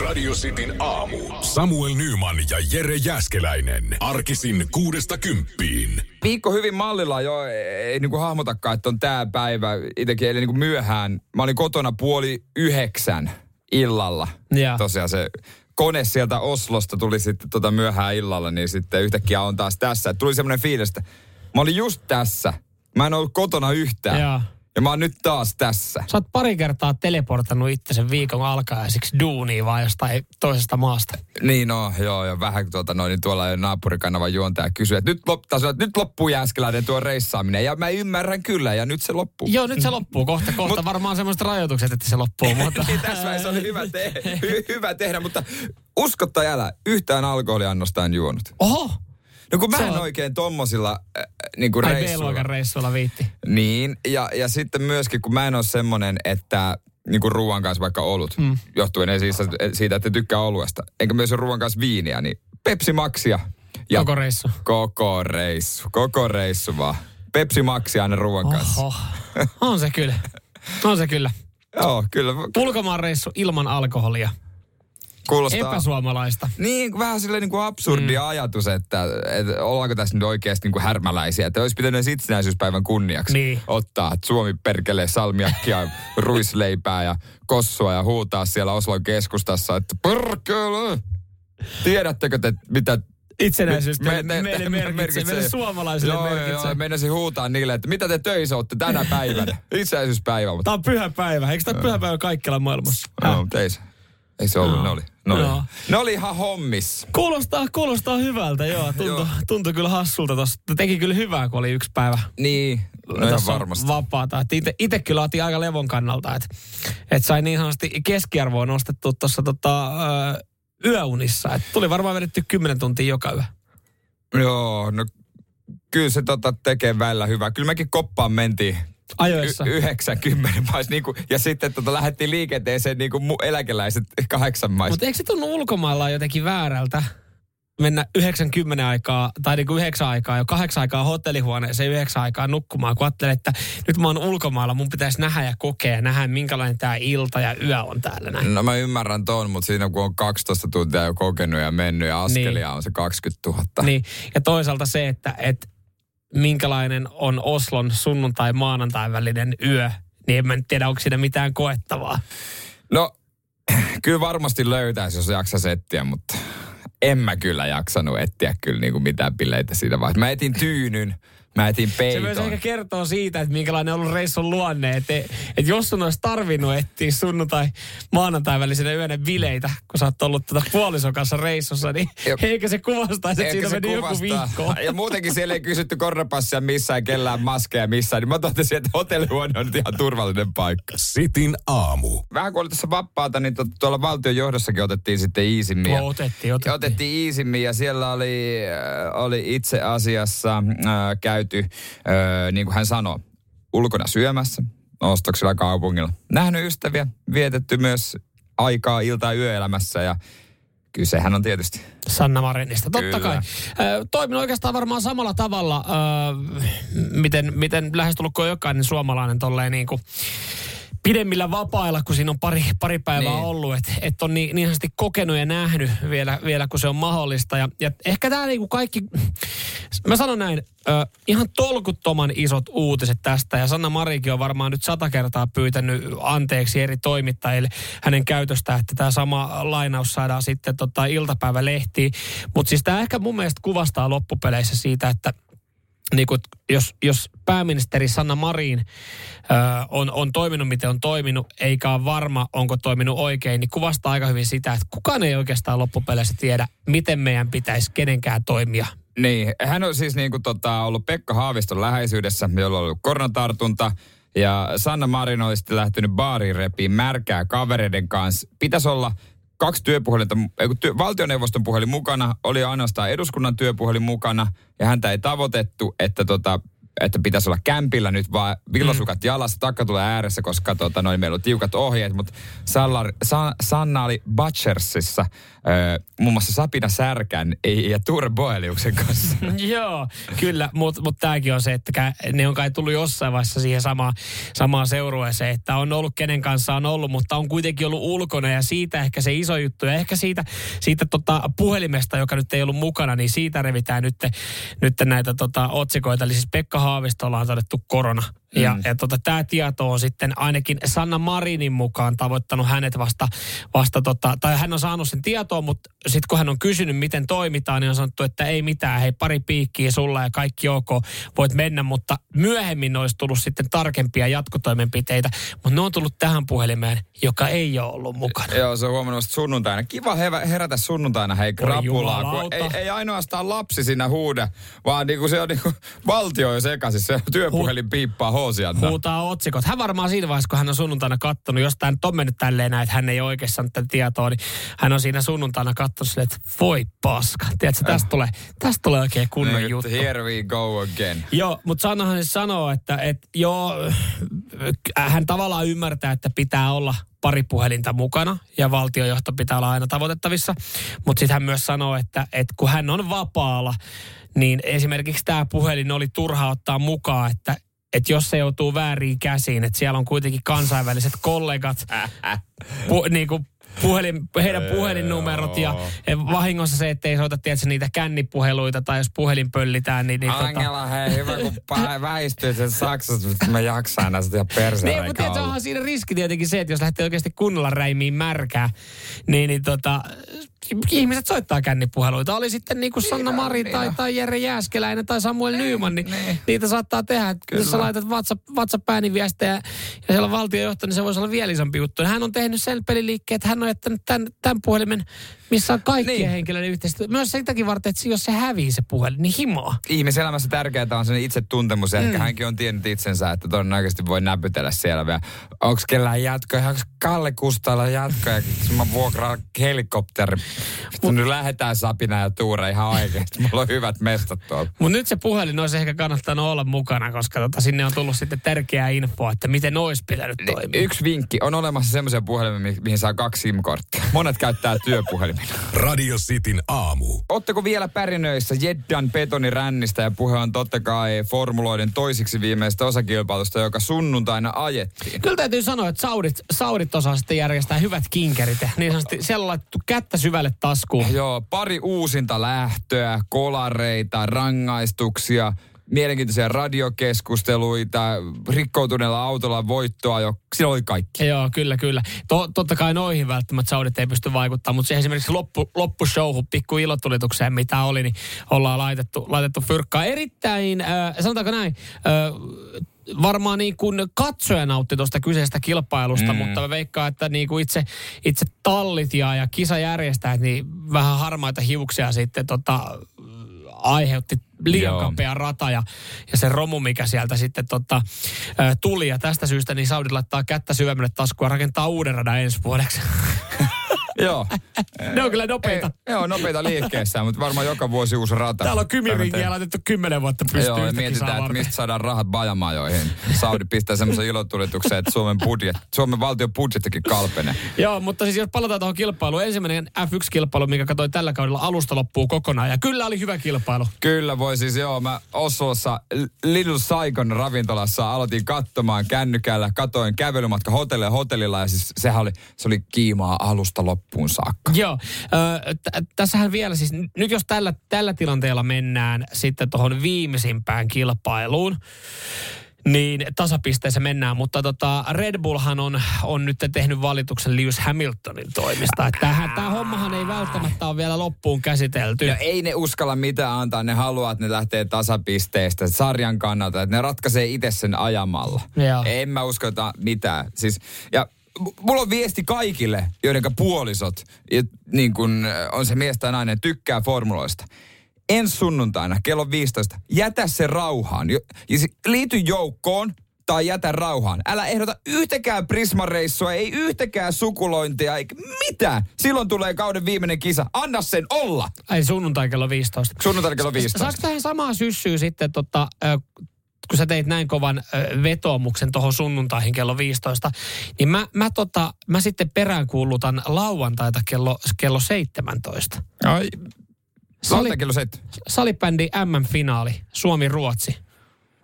Radio Cityn aamu. Samuel Nyman ja Jere Jäskeläinen. Arkisin kuudesta kymppiin. Viikko hyvin mallilla jo, ei niinku hahmotakaan, että on tää päivä. Itsekin eli niinku myöhään. Mä olin kotona puoli yhdeksän illalla. Ja. Tosiaan se kone sieltä Oslosta tuli sitten tota myöhään illalla, niin sitten yhtäkkiä on taas tässä. Et Tuli semmoinen fiilis, että mä olin just tässä. Mä en ollut kotona yhtään. Joo. Ja mä oon nyt taas tässä. Sä oot pari kertaa teleportannut itsesen viikon alkajaisiksi duuniin vaan jostain toisesta maasta. Niin no, joo, ja vähän tuota noin, niin tuolla jo naapurikanavan juontaja kysyi, että nyt, lop, taas, että nyt loppuu Jääskeläinen tuo reissaaminen. Ja mä ymmärrän kyllä, ja nyt se loppuu. Joo, nyt se loppuu. Kohta, kohta Mut- varmaan semmoiset rajoitukset, että se loppuu. Mutta... niin tässä vaiheessa oli hyvä, te- hy- hyvä tehdä, mutta usko tai älä, yhtään alkoholiannosta en juonut. Oho! No kun mä en on- oikein tommosilla niin kuin Ai reissuilla. B-luokan reissuilla viitti. Niin, ja, ja sitten myöskin, kun mä en ole semmonen, että niin kuin ruoan kanssa vaikka olut, mm. johtuen siis siitä, että tykkää oluesta, enkä myös ruoan kanssa viiniä, niin Pepsi Maxia. Ja Koko reissu. Koko reissu, koko reissu vaan. Pepsi Maxia aina ruoan kanssa. Oho. On se kyllä. On se kyllä. Joo, kyllä. Ulkomaan reissu ilman alkoholia. Kuulostaa... Epäsuomalaista. Niin, vähän silleen niin kuin absurdi mm. ajatus, että, että ollaanko tässä nyt oikeasti niin kuin härmäläisiä. Että olisi pitänyt itsenäisyyspäivän kunniaksi Niin. ottaa, että Suomi perkelee salmiakkia, ruisleipää ja kossua ja huutaa siellä Oslon keskustassa, että perkele! Tiedättekö te, mitä Itsenäisyys me- me, me- meille me- merkitsee, merkitsee. meille suomalaisille joo, merkitsee. Joo, meinasin huutaa niille, että mitä te töissä olette tänä päivänä. Itsenäisyyspäivä, mutta Tämä on pyhä päivä. Eikö tämä pyhä päivä kaikkialla maailmassa? no, mutta ei se. Ollut, ne oli. Ne oli, Joo. ne oli ihan hommis. Kuulostaa, kuulostaa hyvältä, joo. Tuntui, Joo. tuntui kyllä hassulta tossa. Teki kyllä hyvää, kun oli yksi päivä Niin, no ihan varmasti. vapaata. Ite kyllä otin aika levon kannalta, että et sai niin sanotusti keskiarvoa nostettua tuossa tota, yöunissa. Et tuli varmaan vedetty 10 tuntia joka yö. Joo, no kyllä se tota tekee välillä hyvää. Kyllä mekin koppaan mentiin Ajoissa. y- 90 mais, niinku, ja sitten tota, lähdettiin liikenteeseen niin kuin eläkeläiset kahdeksan mais. Mutta eikö se tunnu ulkomailla jotenkin väärältä? mennä 90 aikaa, tai niin kuin yhdeksän aikaa, jo kahdeksan aikaa hotellihuoneeseen, yhdeksän aikaa nukkumaan, kun ajattelee, että nyt mä oon ulkomailla, mun pitäisi nähdä ja kokea, nähdä minkälainen tämä ilta ja yö on täällä näin. No mä ymmärrän ton, mutta siinä kun on 12 tuntia jo kokenut ja mennyt ja askelia Niin. on se 20 000. Niin, ja toisaalta se, että, että minkälainen on Oslon sunnuntai-maanantai välinen yö, niin en mä tiedä, onko siinä mitään koettavaa. No, kyllä varmasti löytäisi, jos jaksaisi etsiä, mutta en mä kyllä jaksanut etsiä kyllä niinku mitään bileitä siitä vaan. Mä etin tyynyn, mä etin Se peiton. myös ehkä kertoo siitä, että minkälainen on ollut reissun luonne. Että, että jos sun olisi tarvinnut etsiä sunnuntai maanantai välisenä yönä bileitä, kun sä oot ollut tuota puolison kanssa reissussa, niin Ja- eikä se kuvastaisi, että se meni joku viikko. Ja muutenkin siellä ei kysytty koronapassia missään, kellään maskeja missään. Niin mä totesin, että hotellihuone on nyt ihan turvallinen paikka. Sitin aamu. Vähän kun oli tässä vapaata, niin tu- tuolla valtion johdossakin otettiin sitten iisimmin. Tuo otettiin, Ja otettiin. otettiin iisimmin ja siellä oli, äh, oli itse asiassa äh, käyty, äh, niin kuin hän sanoi, ulkona syömässä, ostoksilla kaupungilla. Nähnyt ystäviä, vietetty myös aikaa iltaa yöelämässä ja kysehän on tietysti. Sanna Marinista, totta Kyllä. kai. Ö, Toimin oikeastaan varmaan samalla tavalla, ö, miten, miten lähestulkoon jokainen suomalainen tolleen niin kuin pidemmillä vapailla, kun siinä on pari, pari päivää Niin. ollut, että et on niin, niin sanotusti kokenut ja nähnyt vielä, vielä kun se on mahdollista. Ja, ja ehkä tämä niinku kaikki, mä sanon näin, ö, ihan tolkuttoman isot uutiset tästä, ja Sanna Marikin on varmaan nyt sata kertaa pyytänyt anteeksi eri toimittajille hänen käytöstä, että tämä sama lainaus saadaan sitten tota iltapäivälehtiin. Mutta siis tämä ehkä mun mielestä kuvastaa loppupeleissä siitä, että niin kuin, jos, jos pääministeri Sanna Marin ö, on, on toiminut, miten on toiminut, eikä ole varma, onko toiminut oikein, niin kuvastaa aika hyvin sitä, että kukaan ei oikeastaan loppupeleissä tiedä, miten meidän pitäisi kenenkään toimia. Niin, hän on siis niin kuin tota, ollut Pekka Haaviston läheisyydessä, jolla on ollut koronatartunta. Ja Sanna Marin oli sitten lähtenyt baariin repiin märkää kavereiden kanssa. Pitäisi olla kaksi työpuhelinta, työ, valtioneuvoston puhelin mukana, oli ainoastaan eduskunnan työpuhelin mukana, ja häntä ei tavoitettu, että tota, että pitäisi olla kämpillä nyt vaan villasukat mm. jalassa, takka tulee ääressä, koska tota, noin, meillä on tiukat ohjeet, mutta Sallar, Sa, Sanna oli Butchersissa muun muassa Sapina Särkän ja Ture Boeliuksen kanssa. Joo, kyllä, mutta mut tämäkin on se, että ne on kai tullut jossain vaiheessa siihen samaan, samaan seurueeseen, että on ollut kenen kanssa on ollut, mutta on kuitenkin ollut ulkona ja siitä ehkä se iso juttu ja ehkä siitä, siitä tota puhelimesta, joka nyt ei ollut mukana, niin siitä revitään nyt, nyt näitä tota otsikoita. Eli siis Pekka Haavistolla on todettu korona mm. ja tota, tämä tieto on sitten ainakin Sanna Marinin mukaan tavoittanut hänet vasta, vasta tota, tai hän on saanut sen tietoa, mutta sitten kun hän on kysynyt, miten toimitaan, niin on sanottu, että ei mitään, hei pari piikkiä sulla ja kaikki ok, voit mennä, mutta myöhemmin olisi tullut sitten tarkempia jatkotoimenpiteitä, mutta ne on tullut tähän puhelimeen, joka ei ole ollut mukana. Joo, se on huomannut sunnuntaina. Kiva herätä sunnuntaina, hei krapulaa, kun ei, ei, ainoastaan lapsi siinä huuda, vaan niinku se on niinku valtio jo sekaisin, se työpuhelin piippaa Hoosianta. Huutaa otsikot. Hän varmaan siinä vaiheessa, kun hän on sunnuntaina kattonut, jos tämä on mennyt tälleen näin, että hän ei oikeassa tätä tietoa, niin hän on siinä sunnuntaina katsonut silleen, että voi paska. Tiedätkö, tästä, tulee, tästä tulee oikein kunnon Nyt, juttu. Here we go again. Joo, mutta Sannahan sanoo, että, että joo, hän tavallaan ymmärtää, että pitää olla pari puhelinta mukana ja valtiojohto pitää olla aina tavoitettavissa. Mutta sitten hän myös sanoo, että, että kun hän on vapaalla, niin esimerkiksi tämä puhelin oli turha ottaa mukaan, että että jos se joutuu väärin käsiin, että siellä on kuitenkin kansainväliset kollegat, pu, niin kuin puhelin, heidän puhelinnumerot ja vahingossa se, että ei soita tietysti, niitä kännipuheluita tai jos puhelin pöllitään. Niin, niin tota- Angela, tota... hei hyvä kun väistyy sen Saksassa, että mä jaksan näistä ihan perseen Niin, mutta onhan siinä riski tietenkin se, että jos lähtee oikeasti kunnolla räimiin märkää, niin, niin tota, ihmiset soittaa kännipuheluita. Oli sitten niin kuin Sanna Mari tai, tai Jere Jääskeläinen tai Samuel Nyman, niin ne. niitä saattaa tehdä. Kyllä. Jos sä laitat WhatsApp, WhatsApp-ääniviestejä ja siellä on valtiojohto, niin se voisi olla vielä isompi juttu. Hän on tehnyt sen peliliikkeen, että hän on jättänyt tämän, tämän puhelimen missä on kaikkien niin. henkilöiden yhteistyö. Myös sitäkin varten, että jos se hävii se puhelin, niin himoa. Ihmiselämässä tärkeää on sen itsetuntemus. Ja mm. ehkä hänkin on tiennyt itsensä, että todennäköisesti voi näpytellä siellä vielä. Onko kellään jatkoja? Onko Kalle Kustalla jatkoja? Mä vuokraan helikopteri. Mut, nyt lähdetään Sapina ja Tuure ihan oikeasti. Mulla on hyvät mestat tuolla. Mutta nyt se puhelin olisi ehkä kannattanut olla mukana, koska tota, sinne on tullut sitten tärkeää infoa, että miten olisi pitänyt niin, toimia. Yksi vinkki. On olemassa semmoisia puhelimia, mihin saa kaksi SIM-korttia. Monet käyttää työpuhelimia. Radio Cityn aamu. Otteko vielä pärinöissä Jeddan betonirännistä ja puhe on totta kai formuloiden toisiksi viimeistä osakilpailusta, joka sunnuntaina ajettiin. Kyllä täytyy sanoa, että Saudit, Saudit osaa sitten järjestää hyvät kinkerit. Niin sanotusti siellä on laitettu kättä syvälle taskuun. Joo, pari uusinta lähtöä, kolareita, rangaistuksia – mielenkiintoisia radiokeskusteluita, rikkoutuneella autolla voittoa jo, siinä oli kaikki. Joo, kyllä, kyllä. To, totta kai noihin välttämättä Saudit ei pysty vaikuttamaan, mutta esimerkiksi loppu, loppushowhun, pikku ilotulitukseen, mitä oli, niin ollaan laitettu, laitettu fyrkkaa. Erittäin, äh, sanotaanko näin, äh, varmaan niin kuin katsoja nautti tuosta kyseisestä kilpailusta, mm. mutta mä veikkaan, että niin kuin itse, itse tallit ja, ja kisajärjestäjät, niin vähän harmaita hiuksia sitten tota, aiheutti liian Joo. kapea rata ja, ja se romu, mikä sieltä sitten tota, tuli. Ja tästä syystä niin Saudit laittaa kättä syvemmälle taskua ja rakentaa uuden radan ensi vuodeksi. Joo. ne on kyllä nopeita. Ei, joo, nopeita liikkeessä, mutta varmaan joka vuosi uusi rata. Täällä on kymmenen laitettu kymmenen vuotta pystyy Joo, ja mietitään, että mistä saadaan rahat bajamajoihin. Saudi pistää semmoisen ilotulituksen, että Suomen, budjet, Suomen valtion budjettikin kalpenee. joo, mutta siis jos palataan tuohon kilpailuun, ensimmäinen F1-kilpailu, mikä katsoi tällä kaudella alusta loppuu kokonaan. Ja kyllä oli hyvä kilpailu. Kyllä voi siis, joo. Mä Oslossa Little Saigon ravintolassa aloitin katsomaan kännykällä. Katoin kävelymatka hotellille hotellilla ja siis sehän oli, se oli kiimaa alusta loppuun loppuun saakka. Joo. Ö, t- tässähän vielä siis, nyt jos tällä, tällä tilanteella mennään sitten tuohon viimeisimpään kilpailuun, niin tasapisteessä mennään, mutta tota, Red Bullhan on, on nyt tehnyt valituksen Lewis Hamiltonin toimista. Tämä hommahan ei välttämättä ole vielä loppuun käsitelty. No ei ne uskalla mitään antaa, ne haluaa, että ne lähtee tasapisteestä sarjan kannalta, että ne ratkaisee itse sen ajamalla. Joo. En mä usko mitään. Siis, ja mulla on viesti kaikille, joiden puolisot, niin kun on se mies tai nainen, tykkää formuloista. Ensi sunnuntaina kello 15, jätä se rauhaan. Liity joukkoon, tai jätä rauhaan. Älä ehdota yhtäkään prismareissua, ei yhtäkään sukulointia, eikä mitään. Silloin tulee kauden viimeinen kisa. Anna sen olla. Ai sunnuntai kello 15. Sunnuntai kello 15. Saako tähän samaa syssyä sitten tota, kun sä teit näin kovan vetoomuksen tuohon sunnuntaihin kello 15, niin mä, mä, tota, mä sitten peräänkuulutan lauantaita kello, kello 17. Ai, Sali, kello seitsemän. salibändi MM-finaali, Suomi-Ruotsi.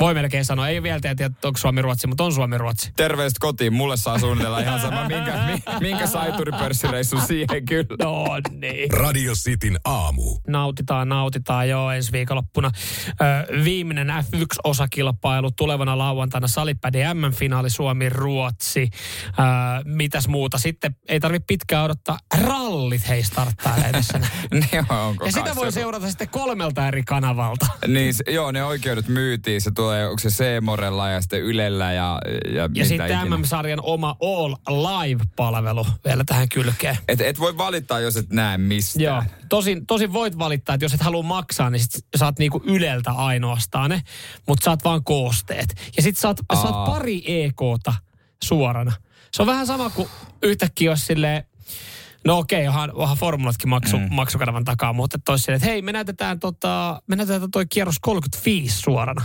Voi melkein sanoa, ei vielä tiedä, että onko Suomi-Ruotsi, mutta on Suomi-Ruotsi. Terveiset kotiin. Mulle saa suunnitella ihan sama, minkä, mi, minkä saituripörssireissun siihen kyllä. No niin. Radio Cityn aamu. Nautitaan, nautitaan jo ensi viikonloppuna. Ö, viimeinen F1-osakilpailu tulevana lauantaina Salipädi MM-finaali Suomi-Ruotsi. Ö, mitäs muuta? Sitten ei tarvitse pitkään odottaa. Rallit hei starttaa edessä. niin onko ja sitä voi se- seurata sitten kolmelta eri kanavalta. Niin, joo, ne oikeudet myytiin. Se tulee, onko se Seemorella ja sitten Ylellä ja, ja, Ja sitten. MM-sarjan oma All Live-palvelu vielä tähän kylkeen. Et, et voi valittaa, jos et näe mistään. Joo. Tosin, tosin voit valittaa, että jos et halua maksaa, niin sit saat niinku Yleltä ainoastaan ne, mutta saat vaan koosteet. Ja sit saat, Aa. saat pari EKta suorana. Se on vähän sama kuin yhtäkkiä olisi silleen, no okei, onhan, onhan formulatkin maksu, mm. maksukanavan takaa, mutta toisi silleen, että hei, me näytetään, tota, me näytetään toi kierros 35 suorana.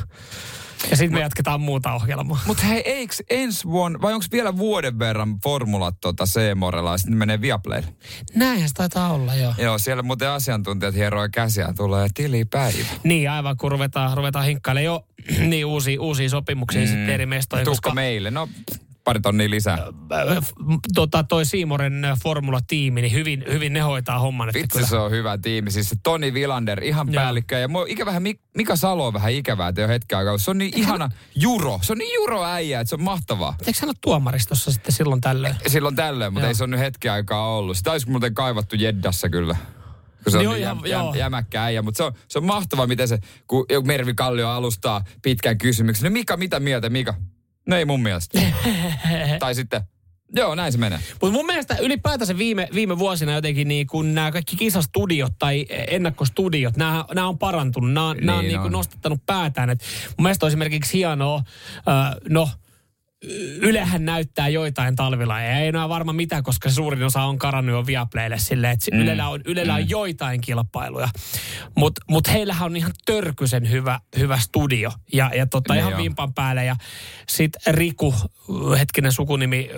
Ja sitten me jatketaan muuta ohjelmaa. Mutta hei, eikö ensi vuonna, vai onko vielä vuoden verran formulat tota Seemorella ja sitten ne menee Viaplaylle? Näinhän se taitaa olla, joo. Joo, siellä muuten asiantuntijat hieroo käsiä, tulee tilipäivä. Niin, aivan kun ruvetaan, ruvetaan hinkkailemaan jo niin uusia, uusia sopimuksia mm. sitten eri mestoihin. Tusko meille? No, pari tonnia lisää. äh, tota, toi Siimoren äh, formula-tiimi, niin hyvin, hyvin ne hoitaa homman. Että Vitsi kyllä. se on hyvä tiimi. Siis se Toni Vilander, ihan Joo. päällikkö. Ja mua ikävä Mik- Mika Salo on vähän ikävää, että jo hetken aikaa. Se on niin ihana juro. Se on niin juro äijä, että se on mahtavaa. Eikö hän ole tuomaristossa sitten silloin tällöin? Silloin tällöin, mutta Joo. ei se ole nyt hetken aikaa ollut. Sitä olisi muuten kaivattu Jeddassa kyllä. Kun se on Joo, niin jäm, joo. jäm, jämäkkä äijä. Mutta se on, se on mahtavaa, miten se, kun Mervi Kallio alustaa pitkän kysymyksen. No Mika, mitä mieltä Mika? No ei mun mielestä. tai sitten, joo näin se menee. Mutta mun mielestä ylipäätänsä viime, viime vuosina jotenkin niin kun nämä kaikki kisastudiot tai ennakkostudiot, nämä, nämä on parantunut. Nämä, niin nämä on, Niin niin on. nostattanut päätään. Et mun mielestä on esimerkiksi hienoa, äh, no Ylehän näyttää joitain talvilajeja. Ei enää varma mitä, koska se suurin osa on karannut jo Viaplaylle silleen, että mm. Ylellä, on, Ylellä on joitain kilpailuja. Mutta mut heillähän on ihan törkysen hyvä, hyvä studio ja, ja tota, Niin ihan vimpan päälle. Ja sitten Riku, hetkinen sukunimi,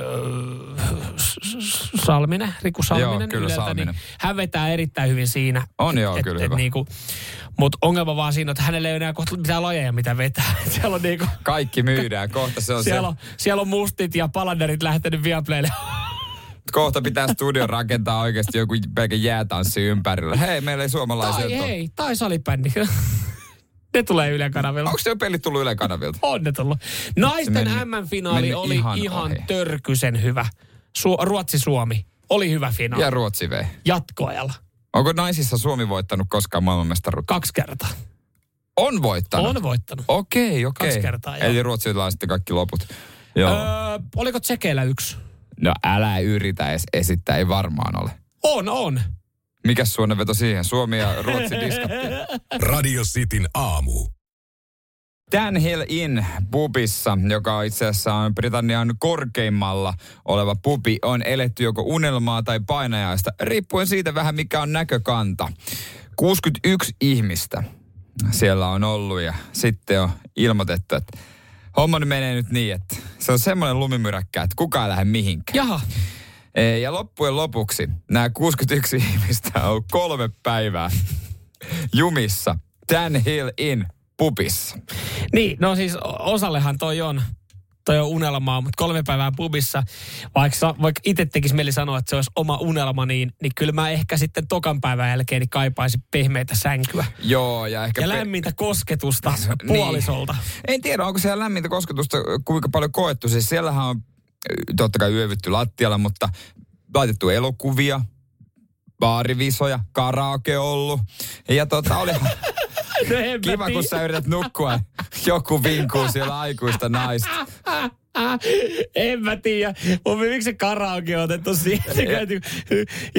Salminen, Riku Salminen Joo, kyllä Yleltä, Salminen. Niin hän vetää erittäin hyvin siinä. On joo, kyllä hyvä. Niinku, mutta ongelma vaan siinä, että hänellä ei ole enää kohta mitään lajeja, mitä vetää. Siellä on niinku, Kaikki myydään. Kohta se on siellä, se. on, siellä on mustit ja palanderit lähtenyt Viaplaylle. Kohta pitää studio rakentaa oikeasti joku pelkä jäätanssi ympärillä. Hei, meillä ei suomalaisia tai hei, tai salibändi. ne tulee Ylen kanavilla. Onko se jo pelit tullut Yle kanavilta? On ne tullut. Naisten meni- MM-finaali meni oli ihan ihan, ohi. törkysen hyvä. Su- Ruotsi-Suomi oli hyvä finaali. Ja Ruotsi vei. Jatkoajalla. Onko naisissa Suomi voittanut koskaan maailmanmestaruutta? Kaksi kertaa. On voittanut. On voittanut. Okei, okei. Kaksi kertaa, joo. Eli ruotsilaiset sitten kaikki loput. Joo. Öö, oliko tsekeillä yksi? No älä yritä edes esittää, ei varmaan ole. On, on. Mikäs suonenveto siihen? Suomi ja Ruotsi diskattiin. Radio Cityn aamu. Dan Hill Inn pubissa, joka itse asiassa on Britannian korkeimmalla oleva pubi, on eletty joko unelmaa tai painajaista, riippuen siitä vähän mikä on näkökanta. 61 ihmistä siellä on ollut ja sitten on ilmoitettu, että homma menee nyt niin, että se on semmoinen lumimyräkkä, että kukaan ei lähde mihinkään. Jaha. Ee, Ja loppujen lopuksi nämä 61 ihmistä on kolme päivää jumissa Dan Hill Inn pubissa. Niin, no siis osallehan toi on, toi on unelmaa, mutta kolme päivää pubissa, vaikka, vaikka itse tekisi mieli sanoa, että se olisi oma unelma, niin, niin kyllä mä ehkä sitten tokan päivän jälkeen niin kaipaisin pehmeitä sänkyä. Joo, ja ehkä... Ja pe- lämmintä kosketusta Niin. puolisolta. En tiedä, onko siellä lämmintä kosketusta kuinka paljon koettu. Siis siellähän on totta kai yövytty lattialla, mutta laitettu elokuvia, baarivisoja, karaoke ollut. Ja tota, oli No kiva, kun sä yrität nukkua. Joku vinkuu siellä aikuista naista. en mä tiedä. Mun miksi se karaoke on otettu siihen?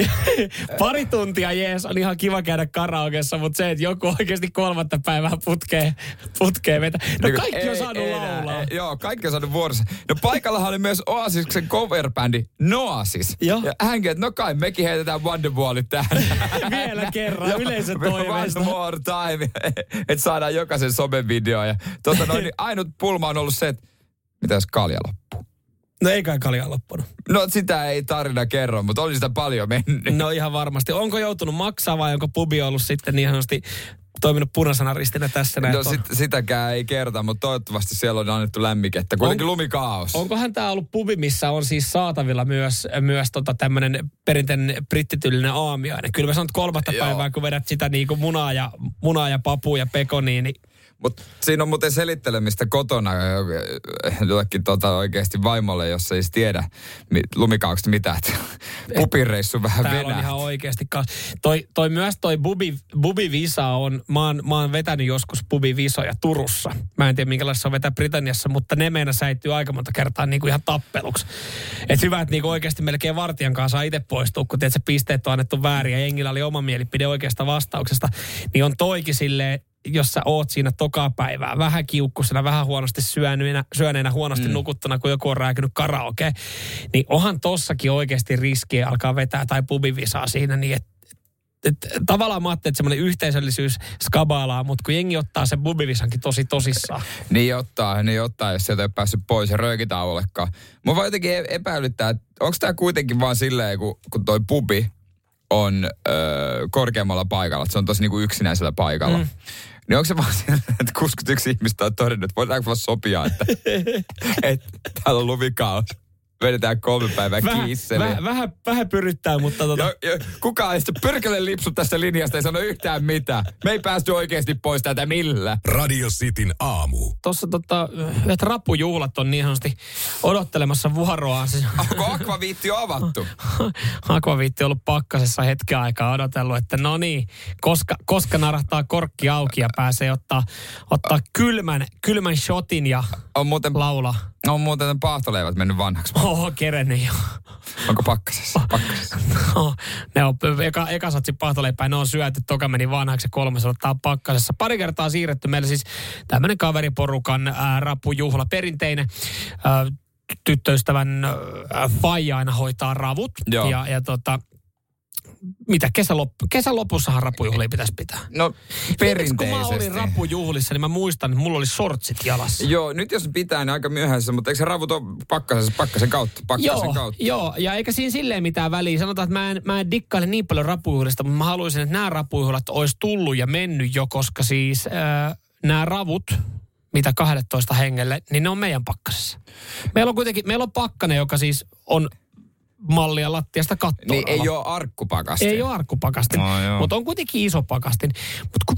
Pari tuntia jees, on ihan kiva käydä karaokeessa, mutta se, että joku oikeasti kolmatta päivää putkee, putkee vetä. No kaikki on saanut ei, laulaa. Ei, joo, kaikki on saanut vuorossa. No paikallahan oli myös Oasisksen coverbändi Noasis. Joo. Ja hänkin, että no kai mekin heitetään Wonderwallit tähän. Vielä kerran, yleisön toiveesta. One more time. että saadaan jokaisen somevideo. Ja tota noin, niin ainut pulma on ollut se, että mitä jos kalja loppuu? No ei kai kalja loppunut. No sitä ei tarina kerro, mutta oli sitä paljon mennyt. No ihan varmasti. Onko joutunut maksaa vai onko pubi ollut sitten niin sanotusti toiminut punaisena ristinä tässä näin? No sit, sitäkään ei kerta, mutta toivottavasti siellä on annettu lämmikettä. Kuitenkin On- lumikaos. Onkohan tämä ollut pubi, missä on siis saatavilla myös, myös tota tämmöinen perinteinen brittityylinen aamiainen? Kyllä mä sanon, että kolmatta Joo. päivää, kun vedät sitä niinku munaa ja, munaa ja papua ja pekoniin, niin Mutta siinä on muuten selittelemistä kotona jollekin tota oikeasti vaimolle, jos ei tiedä mi- lumikauksesta mitään. että Pupireissu vähän täällä venää. on ihan oikeasti. Ka- toi, toi myös toi bubi, bubi visa on, mä oon, mä oon vetänyt joskus bubi visoja Turussa. Mä en tiedä minkälaista se on vetää Britanniassa, mutta ne meina säittyy aika monta kertaa niin kuin ihan tappeluksi. Et hyvä, että niin kuin oikeasti melkein vartijan kanssa saa itse poistua, kun tiedät, se pisteet on annettu väärin ja jengillä oli oma mielipide oikeasta vastauksesta. Niin on toikin silleen, jos sä oot siinä toka päivää, vähän kiukkusena, vähän huonosti syöneenä, syöneenä huonosti mm. nukuttuna, kun joku on rääkynyt karaoke, niin onhan tossakin oikeasti riskiä alkaa vetää tai pubivisaa siinä niin, että et, tavallaan mä ajattelin, että semmoinen yhteisöllisyys skabaalaa, mutta kun jengi ottaa sen bubivisankin tosi tosissaan. Niin ottaa, niin ottaa, jos sieltä ei päässyt pois ja röökitauollekaan. Mua vaan jotenkin e- epäilyttää, että onko tämä kuitenkin vaan silleen, kun, kun toi pubi on öö, korkeammalla paikalla, että se on tosi niinku yksinäisellä paikalla. Mm. Niin onko se vaan silleen, että 61 ihmistä on todennut, että voidaanko vaan sopia, että, että täällä on lumikaus. Vedetään kolme päivää Vähän, kiisseliä. vähän, vähän, vähän pyrittää, mutta tota, Ja, ja, kukaan ei sitten pyrkele lipsu tästä linjasta, ei sano yhtään mitään. Me ei päästy oikeasti pois täältä millään. Radio Cityn aamu. tuossa tota, yhdet rappujuhlat on niin sanotusti odottelemassa vuoroaan. Siis, Onko akvaviitti jo avattu? Akvaviitti on ollut pakkasessa hetken aikaa odotellut, että no niin, koska, koska narahtaa korkki auki ja pääsee ottaa, ottaa kylmän, kylmän shotin ja On muuten, laulaa. On muuten paahtoleivät mennyt vanhaksi. Oho, kerennyt jo. Onko pakkasessa? Pakkasessa. No, ne on, eka, eka satsi pahtoleipää, ne on syöty, toka meni vanhaksi ja kolmas ottaa pakkasessa. Pari kertaa siirretty meillä siis tämmöinen kaveriporukan ää, rappujuhla, perinteinen ää, tyttöystävän ää, faija aina hoitaa ravut. Joo. Ja, ja tota, mitä kesän, loppu, kesän lopussahan rappujuhlia pitäisi pitää. No perinteisesti. kun mä olin rappujuhlissa, niin mä muistan, että mulla oli sortsit jalassa. Joo, nyt jos pitää, niin aika myöhässä, mutta eikö se ravut ole pakkasessa, pakkasen kautta? Pakkasen Joo, kautta. joo, ja eikä siinä silleen mitään väliä. Sanotaan, että mä en, mä en dikkaile niin paljon rapujuhlista, mutta mä haluaisin, että nämä rapujuhlat olisi tullut ja mennyt jo, koska siis äh, nämä ravut, mitä 12 hengelle, niin ne on meidän pakkasessa. Meillä on kuitenkin, meillä on pakkanen, joka siis on mallia lattiasta kattoon. Niin ei ole arkkupakasti. Ei ole arkkupakastin, No, mutta on kuitenkin iso pakastin. Mutta kun,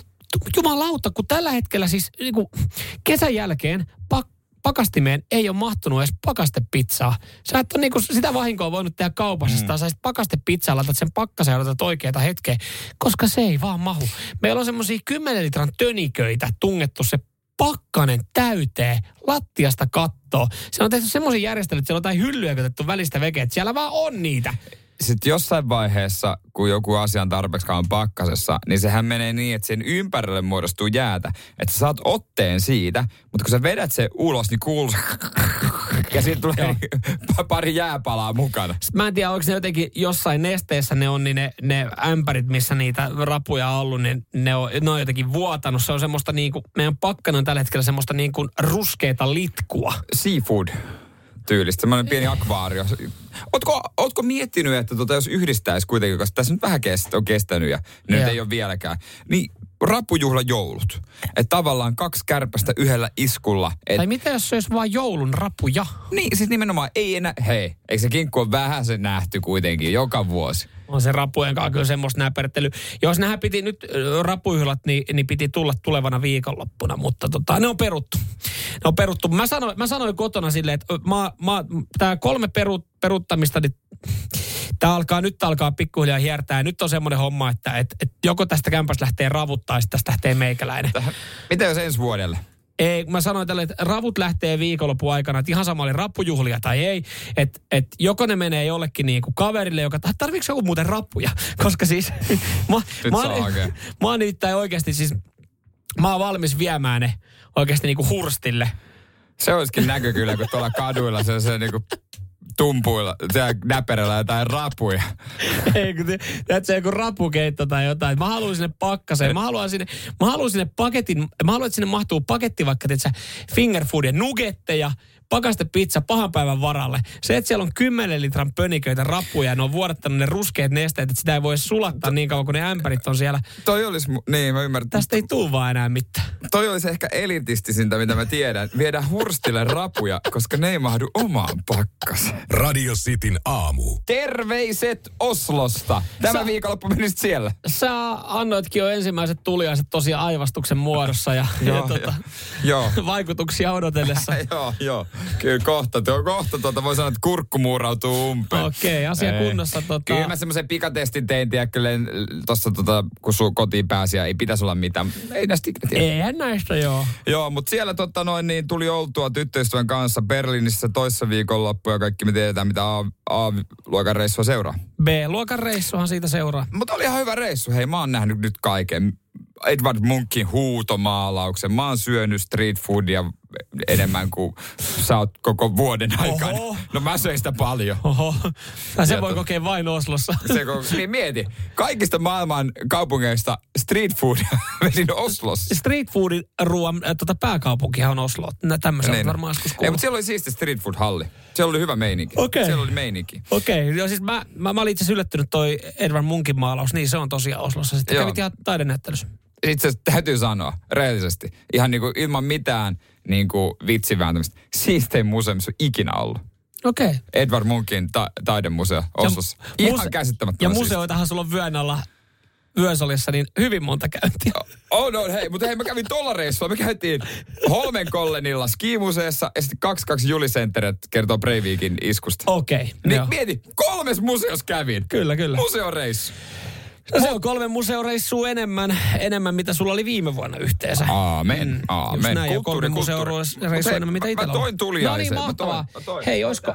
jumalauta, kun tällä hetkellä siis niin kuin kesän jälkeen pak, pakastimeen ei ole mahtunut edes pakastepizzaa. Sä et ole niin kuin sitä vahinkoa voinut tehdä kaupassa, mm. sä pakastepizzaa, laitat sen pakkaseen ja otat oikeita hetkeä, koska se ei vaan mahu. Meillä on semmoisia 10 litran töniköitä tungettu se pakkanen täyteen lattiasta kattoo. Se on tehty semmoisia järjestelyjä, että siellä on jotain hyllyä otettu välistä vekeä, että siellä vaan on niitä. Sitten jossain vaiheessa, kun joku asia on tarpeeksi kauan pakkasessa, niin sehän menee niin, että sen ympärille muodostuu jäätä. Että sä saat otteen siitä, mutta kun sä vedät se ulos, niin kuuluu se ja siitä tulee pari jääpalaa mukana. Mä en tiedä, onko ne jotenkin jossain nesteessä ne on, niin ne, ne ämpärit, missä niitä rapuja on ollut, niin ne on, ne on jotenkin vuotanut. Se on semmoista niin kuin, meidän pakkana on tällä hetkellä semmoista niin kuin ruskeita litkua. Seafood tyylistä, semmoinen pieni akvaario. Ootko, ootko miettinyt, että tota, jos yhdistäisi kuitenkin, koska tässä nyt vähän kest, on kestänyt ja nyt ei ole vieläkään, niin rappujuhla joulut. Että tavallaan kaksi kärpästä yhdellä iskulla. Et, Tai mitä jos se olisi vaan joulun rapuja? niin, siis nimenomaan ei enää, hei, eikö se kinkku ole vähän se nähty kuitenkin joka vuosi? On se rapujen kanssa kyllä semmoista näpertely. Jos nähdään piti nyt rapujuhlat, niin, niin piti tulla tulevana viikonloppuna, mutta tota, ne on peruttu. Ne on peruttu. Mä sanoin, mä sanoin kotona silleen, että mä, mä, tää kolme peru, peruttamista, niin tää alkaa, nyt alkaa pikkuhiljaa hiertää. Ja nyt on semmoinen homma, että et, et joko tästä kämpästä lähtee ravut tai tästä lähtee meikäläinen. Mitä jos ensi vuodelle? Ei, kun mä sanoin tälle, että ravut lähtee viikonlopun aikana, että ihan sama oli rappujuhlia tai ei. Että et joko ne menee jollekin niinku kaverille, joka, tarviiko joku muuten rappuja? Koska siis, mä, mä, oon- mä oon nimittäin oikeasti siis, mä oon valmis viemään ne oikeasti niinku hurstille. Se olisikin näkö kyllä, kun tuolla kaduilla se, se niinku tumpuilla, siellä näperällä jotain rapuja. Ei, kun se joku rapukeitto tai jotain. Mä haluan sinne pakkaseen. Mä haluan sinne, mä haluan sinne paketin, mä haluan, että sinne mahtuu paketti vaikka, tiedätkö, finger foodia, nugetteja, pakastepizza pahan päivän varalle. Se, että siellä on 10 litran pöniköitä rappuja ja ne on vuodattanut ne ruskeat nesteet, että sitä ei voi sulattaa niin kauan, kun ne ämpärit on siellä. Toi olisi, mu- niin mä ymmärrän. Tästä ei tuu vaan enää mitään. Toi olisi ehkä elitistisintä, mitä mä tiedän. Viedä hurstille rapuja, koska ne ei mahdu omaan pakkaseen. Radio Cityn aamu. Terveiset Oslosta. Tämä Sä- viikonloppu menisit siellä. Sä annoitkin jo ensimmäiset tuliaiset tosiaan aivastuksen muodossa ja, ja Joo, tota, joo. vaikutuksia odotellessa. joo, joo. Kyllä kohta, tuo, kohta tuota voi sanoa, että kurkku muurautuu umpeen. Okei, asia Ei. kunnossa. Tota, Kyllä mä semmoisen pikatestin tein, tiedätkö, tuossa tota, kun sun kotiin pääsi ja ei pitäisi olla mitään. Ei näistä ikinä tiedä. Eihän näistä joo. Joo, mutta siellä tota noin, niin tuli oltua tyttöystävän kanssa Berliinissä toissa viikonloppu ja kaikki me tiedetään, mitä A- A-luokan reissua seuraa. B-luokan reissuhan siitä seuraa. Mutta oli ihan hyvä reissu. Hei, mä oon nähnyt nyt kaiken. Edward Munkin huutomaalauksen. Mä oon syönyt street foodia enemmän kuin sä oot koko vuoden aikana. Oho. No mä söin sitä paljon. Oho. Tai se Ja voi to- kokea vain Oslossa. Se, kun, niin mieti, kaikista maailman kaupungeista street food vedin Oslossa. Street foodin ruoan äh, tota pääkaupunkihan on Oslo. Tämmöisen niin. varmaan joskus Ei, kuullut. mutta siellä oli siisti street food halli. Siellä oli hyvä meininki. Okei. Siellä oli meininki. Okei, okay. joo siis mä, mä, mä olin itse yllättynyt toi Edward Munkin maalaus. Niin se on tosiaan Oslossa. Sitten Joo. kävit ihan taidenäyttelyssä. Itse asiassa täytyy sanoa, rehellisesti, ihan niinku ilman mitään niinku vitsivääntämistä. Siistein museo, missä on ikinä ollut. Okei. Okay. Edward Munkin ta- taidemuseo Oslossa. Ihan muse- käsittämättömän Ja museoitahan sulla on vyön alla Vyösolissa, niin hyvin monta käyntiä. Oh no, hei, mutta hei, mä kävin tuolla reissulla. Me käytiin Holmenkollenilla skimuseessa ja sitten 22 Julicenteret kertoo Breivikin iskusta. Okei, okay, Niin mieti, kolmes museossa kävin. Kyllä, kyllä. Museoreissu. No se on kolme museoreissua enemmän, enemmän mitä sulla oli viime vuonna yhteensä. Aamen, Mm, aamen. näin, Kulttuuri, museoreissua enemmän mitä Mä- itsellä Mä on. toin tuliaisen. No niin, Mä mahtavaa. toin, mä toin. Hei, oisko...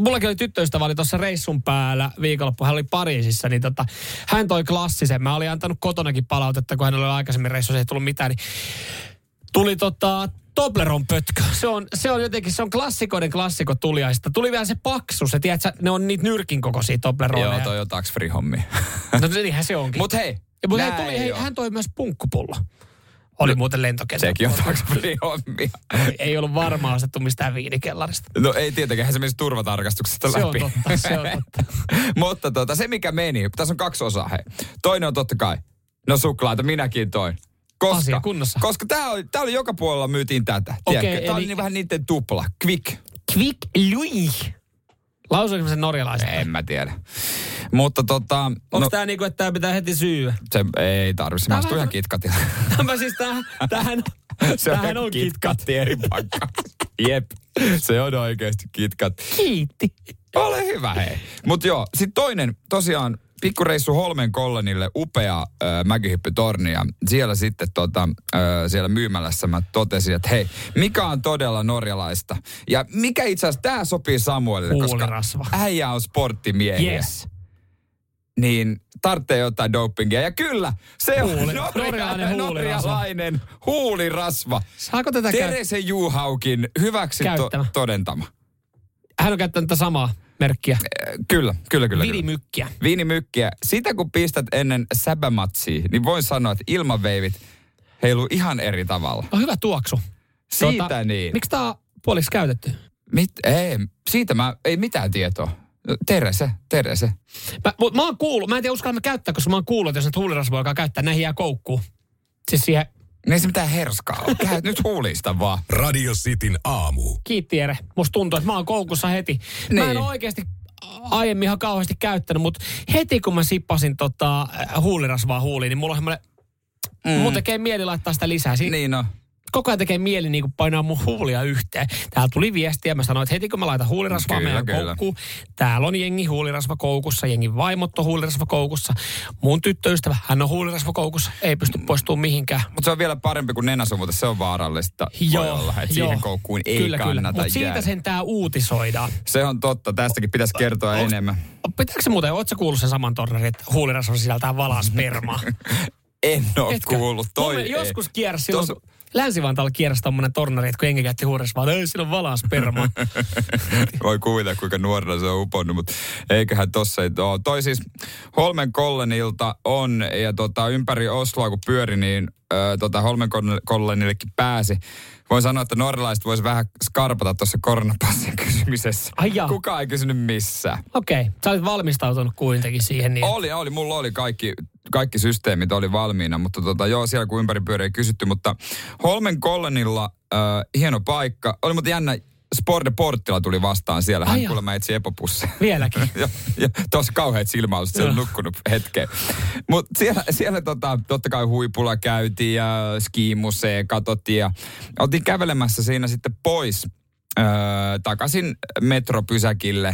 Mullakin oli tyttöystävä oli tuossa reissun päällä viikonloppu. Hän oli Pariisissa, niin tota, hän toi klassisen. Mä olin antanut kotonakin palautetta, kun hänellä oli aikaisemmin reissussa, ei tullut mitään. Niin tuli tota Tobleron pötkö. Se on, se on jotenkin, se on klassikoiden klassikko tuliaista. Tuli vielä se paksu, se tiedätkö, ne on niitä nyrkin kokoisia Tobleroneja. Joo, toi on tax free hommi. No niinhän se onkin. Mut hei, Ja, mutta hei, tuli, hei, hän toi myös punkkupullo. Oli muuten lentokentällä. Sekin on tax free hommia. Ei ollut varmaan ostettu mistään viinikellarista. No ei tietenkään, se menisi turvatarkastuksesta Se on totta, se on totta. Mutta tota, se mikä meni, tässä on kaksi osaa hei. Toinen on totta kai, no suklaata, minäkin toin. Koska, Asia kunnossa. koska tää oli, tää oli joka puolella myytiin tätä. Okei, tiedätkö? Tää oli eli- niin vähän niiden tupla. Quick. Quick Louis. Lausuinko sen norjalaiset? En mä tiedä. Mutta tota... Onko no, tää niinku, että tää pitää heti syyä? Se ei tarvi, se Tää maistuu vähän- ihan kitkatilla. Tämä siis tähän, tähän, se tähän on KitKat. kitkatti eri pakka. Jep, se on oikeasti kitkat. Kiitti. Ole hyvä hei. Mutta joo, sitten toinen tosiaan pikkureissu Holmen Kollenille, upea äh, mäkihyppytorni ja siellä sitten tota, äh, siellä myymälässä mä totesin, että hei, mikä on todella norjalaista ja mikä itse asiassa tämä sopii Samuelille, koska äijä on sporttimiehiä. Yes. Niin tarvitsee jotain dopingia. Ja kyllä, se on Huuli- norja- norjalainen huulirasva. norjalainen huulirasva. Saako tätä? Terese Juhaukin hyväksi to- todentama. Hän on käyttänyt tätä samaa merkkiä. Äh, Kyllä, kyllä, kyllä. kyllä. Virimykkiä. Viinimykkiä. Sitä kun pistät ennen säbämatsia, niin voin sanoa, että ilmaveivit heiluu ihan eri tavalla. On hyvä tuoksu. Siitä niin. Miksi tää on puoliksi käytetty? Mit, ei, siitä mä, ei mitään tietoa. Terese, Terese. Mä, mut mä oon kuullut, mä en tiedä uskallan mä käyttää, koska mä oon kuullut, että jos näitä huulirasvoja alkaa käyttää, näihin jää koukkuun. Siis siihen, Niin ei se mitään herskaa ole. Käyt nyt huulista vaan. Radio Cityn aamu. kiitti Ere. Musta tuntuu, että mä oon koukussa heti. Mä en Niin. oikeasti aiemmin ihan kauheasti käyttänyt, mutta heti kun mä sippasin tota, huulirasvaa huuliin, niin mulla on semmoinen, mm. mun tekee mieli laittaa sitä lisää. Si- Niin no. Koko ajan tekee mieli niin kuin painaa mun huulia yhteen. Täällä tuli viestiä, mä sanoin, että heti kun mä laitan huulirasvaa Kyllä, meidän kyllä. koukkuun, täällä on jengi huulirasva koukussa, jengi vaimot on huulirasva koukussa. Mun tyttöystävä, hän on huulirasva koukussa, ei pysty poistumaan mihinkään. Mutta se on vielä parempi kuin nenäsumuta, se on vaarallista. Voi olla, että siihen koukkuun ei kyllä, kannata kyllä. Mutta siitä sen tää uutisoidaan. Se on totta, tästäkin pitäisi kertoa Onks- enemmän. Pitääkö se muuten, ootko kuullut sen saman tornarin, että huulirasva sisältää valaa spermaa? En ole Etkö? kuullut. Toi ei. joskus kiersi silloin, kun Länsi-Vantaalla kiersi tommonen tornari, että kun jengi käytti huurisvaa, että ei, siinä on valaa spermaa. Voi kuvitella, kuinka nuorena se on uponnut, mutta eiköhän tossa ei ole. Toi siis Holmen Kollenilta on, ja tota, ympäri Osloa kun pyöri, niin ö, tota, Holmen Kollenillekin pääsi. Voin sanoa, että norjalaiset vois vähän skarpata tuossa koronapassin kysymisessä. Ai jaa. Kukaan ei kysynyt missään. Okei, okay. sä olit valmistautunut kuitenkin siihen. Niin. Oli, oli. Mulla oli kaikki, kaikki systeemit oli valmiina, mutta tota, joo, siellä kun ympäri pyöri ei kysytty. Mutta Holmen Kollenilla äh, hieno paikka. Oli mutta jännä, Sport Portilla tuli vastaan siellä. Ai Hän joo. kuulemma etsi epopusseja. Vieläkin. ja, ja tosi kauheat silmäaluset, se on nukkunut hetken. Mutta siellä, siellä tota, totta kai huipulla käytiin ja skimuseen katsottiin ja oltiin kävelemässä siinä sitten pois öö, takaisin metropysäkille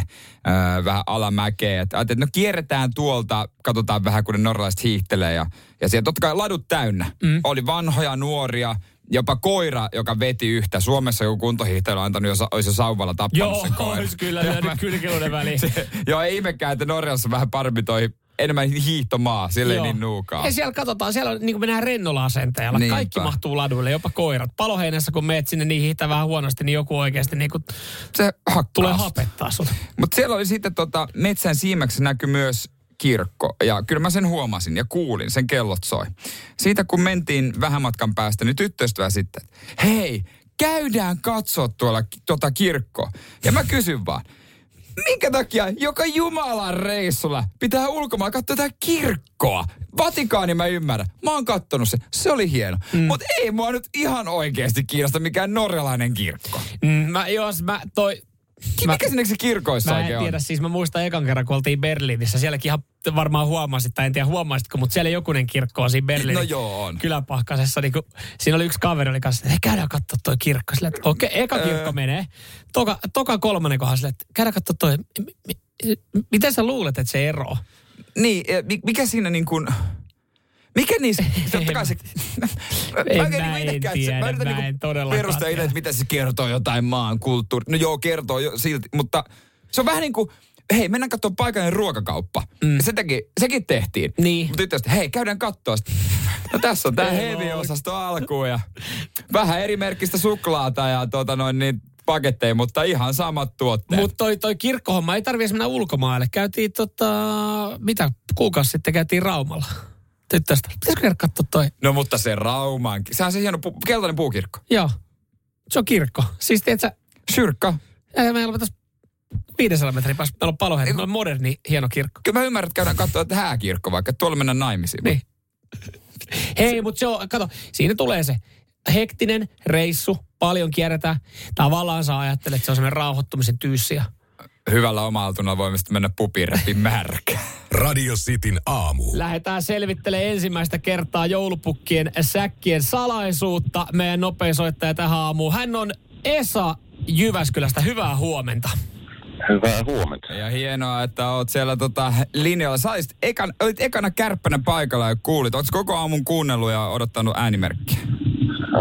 öö, vähän alamäkeen. Et Ajattelin, että no kierretään tuolta, katsotaan vähän kun ne norjalaiset hiihtelee ja, ja siellä totta kai ladut täynnä. Mm. Oli vanhoja, nuoria, jopa koira, joka veti yhtä. Suomessa joku kuntohiihtely on antanut, jos olisi jo sauvalla tappanut Joo, sen koiran. olisi kyllä Ja lyönyt kylkiluiden väliin. se, joo, ei ihmekään, että Norjassa vähän parempi toi enemmän hiihtomaa, sille ei Joo. niin nuukaa. Ja siellä katsotaan, siellä on, niin kuin mennään rennolla asenteella. Niinpä. Kaikki mahtuu laduille, jopa koirat. Paloheinässä, kun meet sinne niin hiihtää vähän huonosti, niin joku oikeasti niin kuin Se hakkaa. tulee hapettaa sut. Mutta siellä oli sitten tota, metsän siimeksi näkyi myös kirkko. Ja kyllä mä sen huomasin ja kuulin, sen kellot soi. Siitä kun mentiin vähän matkan päästä, niin tyttöystävä sitten, hei, käydään katsoa tuolla tuota kirkkoa. Ja mä kysyn vaan, minkä takia joka Jumalan reissulla pitää ulkomaan katsoa tätä kirkkoa? Vatikaani mä ymmärrän. Mä oon kattonut se. Se oli hieno. Mm. Mutta ei mua nyt ihan oikeasti kiinnosta mikään norjalainen kirkko. Mm, mä, jos mä toi... Mä, Mikä sinne se kirkoissa mä en tiedä, on? siis mä muistan ekan kerran, kun oltiin Berliinissä. Sielläkin ihan varmaan huomasit, tai en tiedä huomasitko, mutta siellä jokunen kirkko on siinä Berliinin No joo, on. kyläpahkasessa. Niin kun, siinä oli yksi kaveri, oli kanssa, että hei, käydään katsoa toi kirkko. Sillä, että okei, eka kirkko Öö. menee. Toka, toka kolmannen kohdassa, sillä, että käydään katsoa toi. M- m- miten sä luulet, että se ero? Niin, mi- mikä siinä niin kuin... Mikä niissä, totta kai se... En oikein mä niinku en itekään, tiedä, mä yritän mä niinku en todellakaan perustella itse, että mitä se kertoo jotain maan kulttuuri. No joo, kertoo jo silti, mutta se on vähän niin kuin, hei, mennään katsoa paikallinen ruokakauppa. Mm. Se teki, sekin tehtiin. Niin. Mutta tyttö hei, käydään katsoa. No tässä on tämä Ei heavy-osasto alkuun ja vähän eri merkkistä suklaata ja tuota noin niin paketteja, mutta ihan samat tuotteet. Mutta toi, toi kirkkohomma ei tarvitse mennä ulkomaille. Käytiin tota, mitä, kuukausi sitten käytiin Raumalla. Tyttöstä. Pitäisikö käydä katsoa toi? No mutta se Raumankin. Sehän on se hieno pu- keltainen puukirkko. Joo. Se on kirkko. Siis tiedätkö, Syrkka. ää, meillä on tässä 500 metrin päässä, meillä on paloheitä, meillä on moderni, hieno kirkko. Kyllä mä ymmärrän, että käydään katsoa, että hääkirkko vaikka, tuolla mennään naimisiin. Niin. Hei, mutta se on, kato, siinä tulee se hektinen reissu, paljon kierretään. Tavallaan sä ajattelet, että se on semmoinen rauhoittumisen tyyssiä. Hyvällä omalla voimme sitten mennä pupirepiin märkä. Radio Cityn aamu. Lähdetään selvittelemään ensimmäistä kertaa joulupukkien säkkien salaisuutta. Meidän nopeisoittaja tähän aamuun. Hän on Esa Jyväskylästä. Hyvää huomenta. Hyvää huomenta. Ja hienoa, että oot siellä tota linjalla. Sä olisit ekan, olit ekana kärppänä paikalla ja kuulit. Ootko koko aamun kuunnellut ja odottanut äänimerkkiä?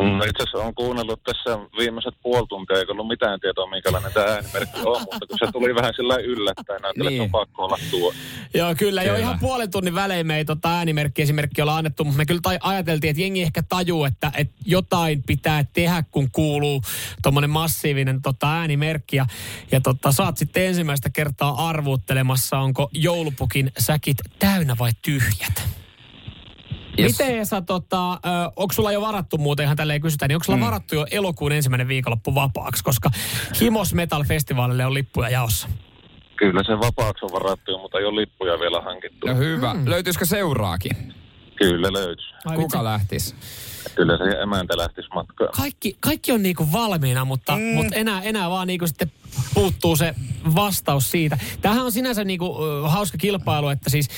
No itse asiassa olen kuunnellut tässä viimeiset puoli tuntia, eikä ollut mitään tietoa, minkälainen tämä äänimerkki on, mutta kun se tuli vähän sillä yllättäen, ajattelin, Niin. että on pakko olla tuo. Joo, kyllä. Jo Kyllä. ihan puolen tunnin välein me ei tota äänimerkki esimerkki olla annettu, mutta me kyllä tai- ajateltiin, että jengi ehkä tajuu, että, että jotain pitää tehdä, kun kuuluu tuommoinen massiivinen tota, äänimerkki. Ja, ja tota, saat sitten ensimmäistä kertaa arvuuttelemassa, onko joulupukin säkit täynnä vai tyhjät. Yes. Miten Esa, tota, onko sulla jo varattu muuten, ihan tälleen kysytään, niin onko sulla mm. varattu jo elokuun ensimmäinen viikonloppu vapaaksi, koska Himos Metal Festivaalille on lippuja jaossa? Kyllä se vapaaksi on varattu, jo, mutta ei ole lippuja vielä hankittu. No hyvä. Mm. Löytyisikö seuraakin? Kyllä löytyy. Ai Kuka vitsi. lähtisi? Kyllä se emäntä lähtisi matkaan. kaikki, kaikki on niinku valmiina, mutta, mm. mutta enää, enää vaan niinku sitten puuttuu se vastaus siitä. Tämähän on sinänsä niinku, ö, hauska kilpailu, että siis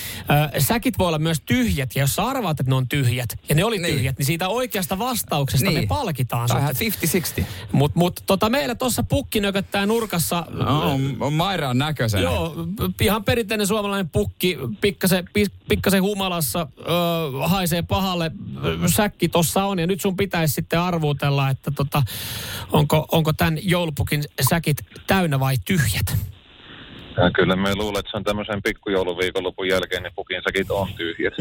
ö, säkit voi olla myös tyhjät, ja jos sä arvaat, että ne on tyhjät, ja ne oli Niin. tyhjät, niin siitä oikeasta vastauksesta Niin. me palkitaan Vähän sitten. 50-60. Mutta mut, tota, meillä tuossa pukki nököttää nurkassa. No, on on näköisenä. Joo, ihan perinteinen suomalainen pukki, pikkasen, pikkasen humalassa, ö, haisee pahalle, säkki tossa on. Ja nyt sun pitäisi sitten arvuutella, että tota, onko, onko tämän joulupukin säkit täynnä vai tyhjät. Ja kyllä me luulen, että se on tämmöisen pikkujouluviikonlopun jälkeen, niin pukin säkit on tyhjät.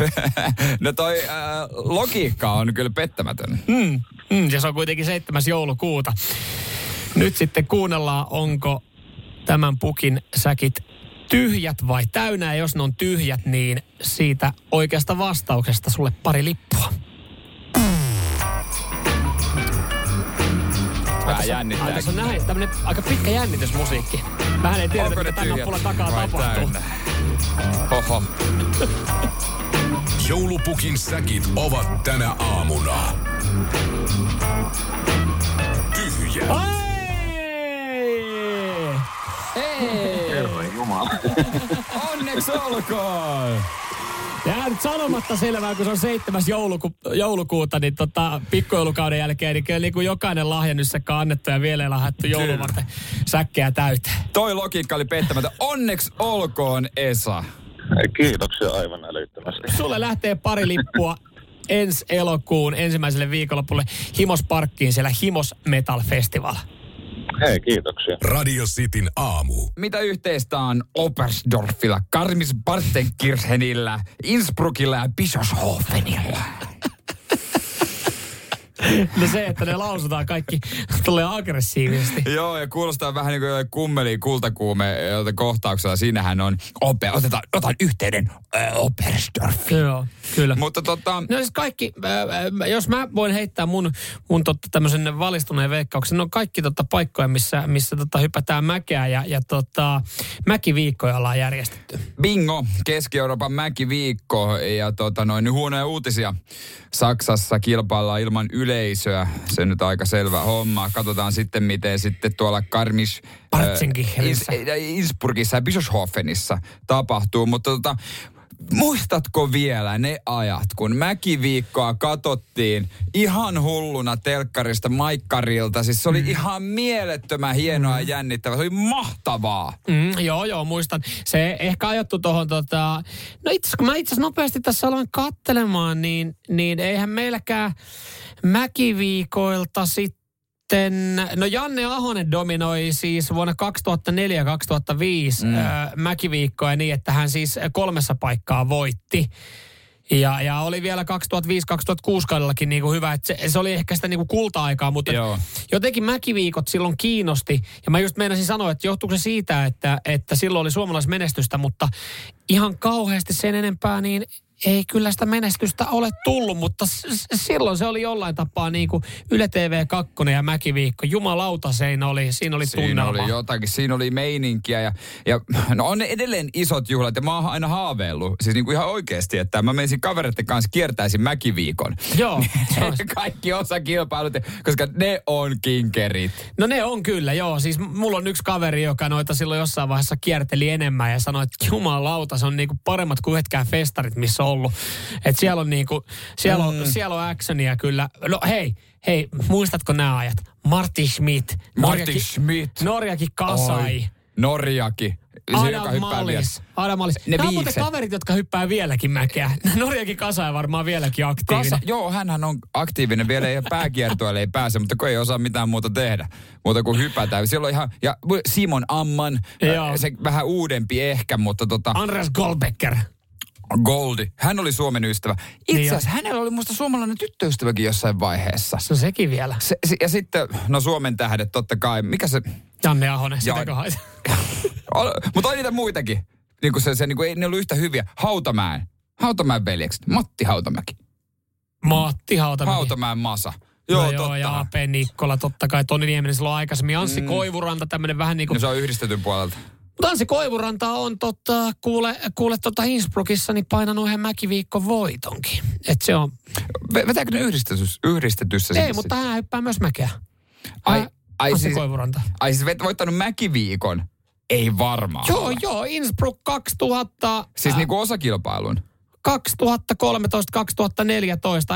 no toi äh, logiikka on kyllä pettämätön. Mm, mm, ja se on kuitenkin 7. joulukuuta. Nyt sitten kuunnellaan, onko tämän pukin säkit tyhjät vai täynnä. Ja jos ne on tyhjät, niin siitä oikeasta vastauksesta sulle pari lippua. Vähän Ai, jännittää. tässä on näin, tämmönen aika pitkä jännitysmusiikki. Vähän ei tiedä, Onko mitä tämän nappulan takaa vai tapahtuu. täynnä? Oho. Joulupukin säkit ovat tänä aamuna. Tyhjä. Hei! Herran Jumala. Onneksi olkoon! Ja nyt sanomatta selvää, kun se on 7. Jouluku, joulukuuta, niin tota, pikkujoulukauden jälkeen, niin kyllä niin kuin jokainen lahja nyt se kannettu ja vielä ei lahjattu jouluvarten säkkejä täyteen. Toi logiikka oli pettämätön. Onneksi olkoon, Esa. Kiitoksia aivan älyttömästi. Sulle lähtee pari lippua ensi elokuun ensimmäiselle viikonlopulle Himosparkkiin siellä Himos Metal Festival. Hei, kiitoksia. Radio Cityn aamu. Mitä yhteistä on Oberstdorfilla, Karmis Bartenkirchenillä, Innsbruckilla ja Bischofshofenilla? No se, että ne lausutaan kaikki tulee aggressiivisesti. Joo, ja kuulostaa vähän niin kuin kummeli kultakuume kohtauksella. Siinähän on, ope, otetaan, otan yhteyden äh, Oberstdorf. Joo, kyllä. Mutta tota, No siis kaikki, äh, jos mä voin heittää mun, mun totta tämmöisen valistuneen veikkauksen, ne on kaikki totta paikkoja, missä, missä tota hypätään mäkeä ja, ja tota, mäkiviikkoja ollaan järjestetty. bingo, Keski-Euroopan mäkiviikko ja tota noin huonoja uutisia. Saksassa kilpaillaan ilman yleisöä. Se nyt aika selvä homma. Katsotaan sitten, miten sitten tuolla Karmis... Parzenkirchenissä. Ins- äh, Innsbruckissa ja Bischofenissa tapahtuu. Mutta tota, muistatko vielä ne ajat, kun mäkiviikkoa katottiin ihan hulluna telkkarista, maikkarilta. Siis se oli ihan mielettömän hienoa ja jännittävää. Se oli mahtavaa. Mm, joo, joo, muistan. Se ehkä ajattu tuohon, tota... no itse kun mä itse nopeasti tässä aloin kattelemaan, niin, niin eihän meilläkään mäkiviikoilta sitten, no Janne Ahonen dominoi siis vuonna 2004 ja 2005 mm. mäkiviikkoja niin, että hän siis kolmessa paikkaa voitti. Ja, ja oli vielä 2005-2006 kaudellakin niin kuin hyvä, että se, se oli ehkä sitä niin kuin kulta-aikaa, mutta Joo. jotenkin mäkiviikot silloin kiinnosti. Ja mä just meinasin sanoa, että johtuuko se siitä, että, että silloin oli suomalaismenestystä, mutta ihan kauheasti sen enempää, niin ei kyllä sitä menestystä ole tullut, mutta s- silloin se oli jollain tapaa niin kuin Yle TV 2 ja Mäkiviikko. Jumalauta siinä oli, siinä oli Siinä tunnelma. oli jotakin, siinä oli meininkiä ja, ja no on edelleen isot juhlat ja mä oon aina haaveillut, siis niin kuin ihan oikeasti, että mä menisin kavereiden kanssa kiertäisin mäkiviikon. Joo, on- Kaikki osa kilpailut, koska ne on kinkerit. No ne on kyllä, joo. Siis mulla on yksi kaveri, joka noita silloin jossain vaiheessa kierteli enemmän ja sanoi, että jumalauta, se on niinku paremmat kuin yhdetkään festarit, missä on ollut. Että siellä on niinku, siellä on, mm. siellä on actionia kyllä. No hei, hei, muistatko nämä ajat? Marty Schmidt. Norjakin- Schmidt. Norjakin Kasai. Oi, Norjakin. Se, joka Adam vielä. Mallis. Adam Mallis. Ne Nämä on viikset. kaverit, jotka hyppää vieläkin mäkeä. Norjakin Kasai varmaan vieläkin aktiivinen. Kasa, joo, hänhän on aktiivinen vielä ja pääkiertueelle ei pääse, mutta kun ei osaa mitään muuta tehdä, muuta kuin hypätä. Siellä on ihan, ja Simon Amman, Joo. se vähän uudempi ehkä, mutta tota, Andreas Goldbecker. Goldi, hän oli Suomen ystävä. Itse Niin asiassa hänellä oli musta suomalainen tyttöystäväkin jossain vaiheessa. Se on sekin vielä. Se, se, ja sitten, no Suomen tähdet totta kai, mikä se, Janne Ahonen, Joo. sitäkö hait? mutta oli niitä muitakin. Niin kuin se, se niin kuin, ei ne ollut yhtä hyviä. Hautamäen, Hautamäen veljekset, Matti Hautamäki, Matti Hautamäki. Hautamäen Masa. Joo, Joo, joo totta. ja AP Nikkola, totta kai Toni Nieminen silloin aikaisemmin. Anssi mm. Koivuranta, tämmöinen vähän niin kuin... No se on yhdistetyn puolelta. Mutta Anssi Koivuranta on totta, kuule, kuule tota Innsbruckissa niin painanut yhden mäkiviikko voitonkin. Et se on... Ve- Vetääkö ne yhdistetyssä, yhdistetyssä Ei, mutta hän hyppää myös mäkeä. Ai, Hän- Ai Anssi siis- Koivuranta. Ai siis vet- voittanut mäkiviikon? Ei varmaan. Joo, ole. joo, Innsbruck 2000, Siis äh, niinku osakilpailun. 2013-2014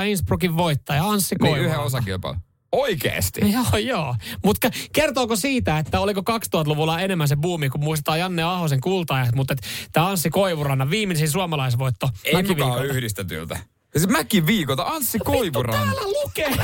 Innsbruckin voittaja Anssi Niin Koivuranta. yhden osakilpailun. Oikeesti? Joo, joo. Mutta kertooko siitä, että oliko 2000-luvulla enemmän se buumi, kun muistetaan Janne Ahosen kultaajat, mutta tämä Anssi Koivurannan viimeisin suomalaisvoitto Ei mukaan yhdistetyltä. Ja se mäkiviikolta Anssi Koivuran. Täällä lukee.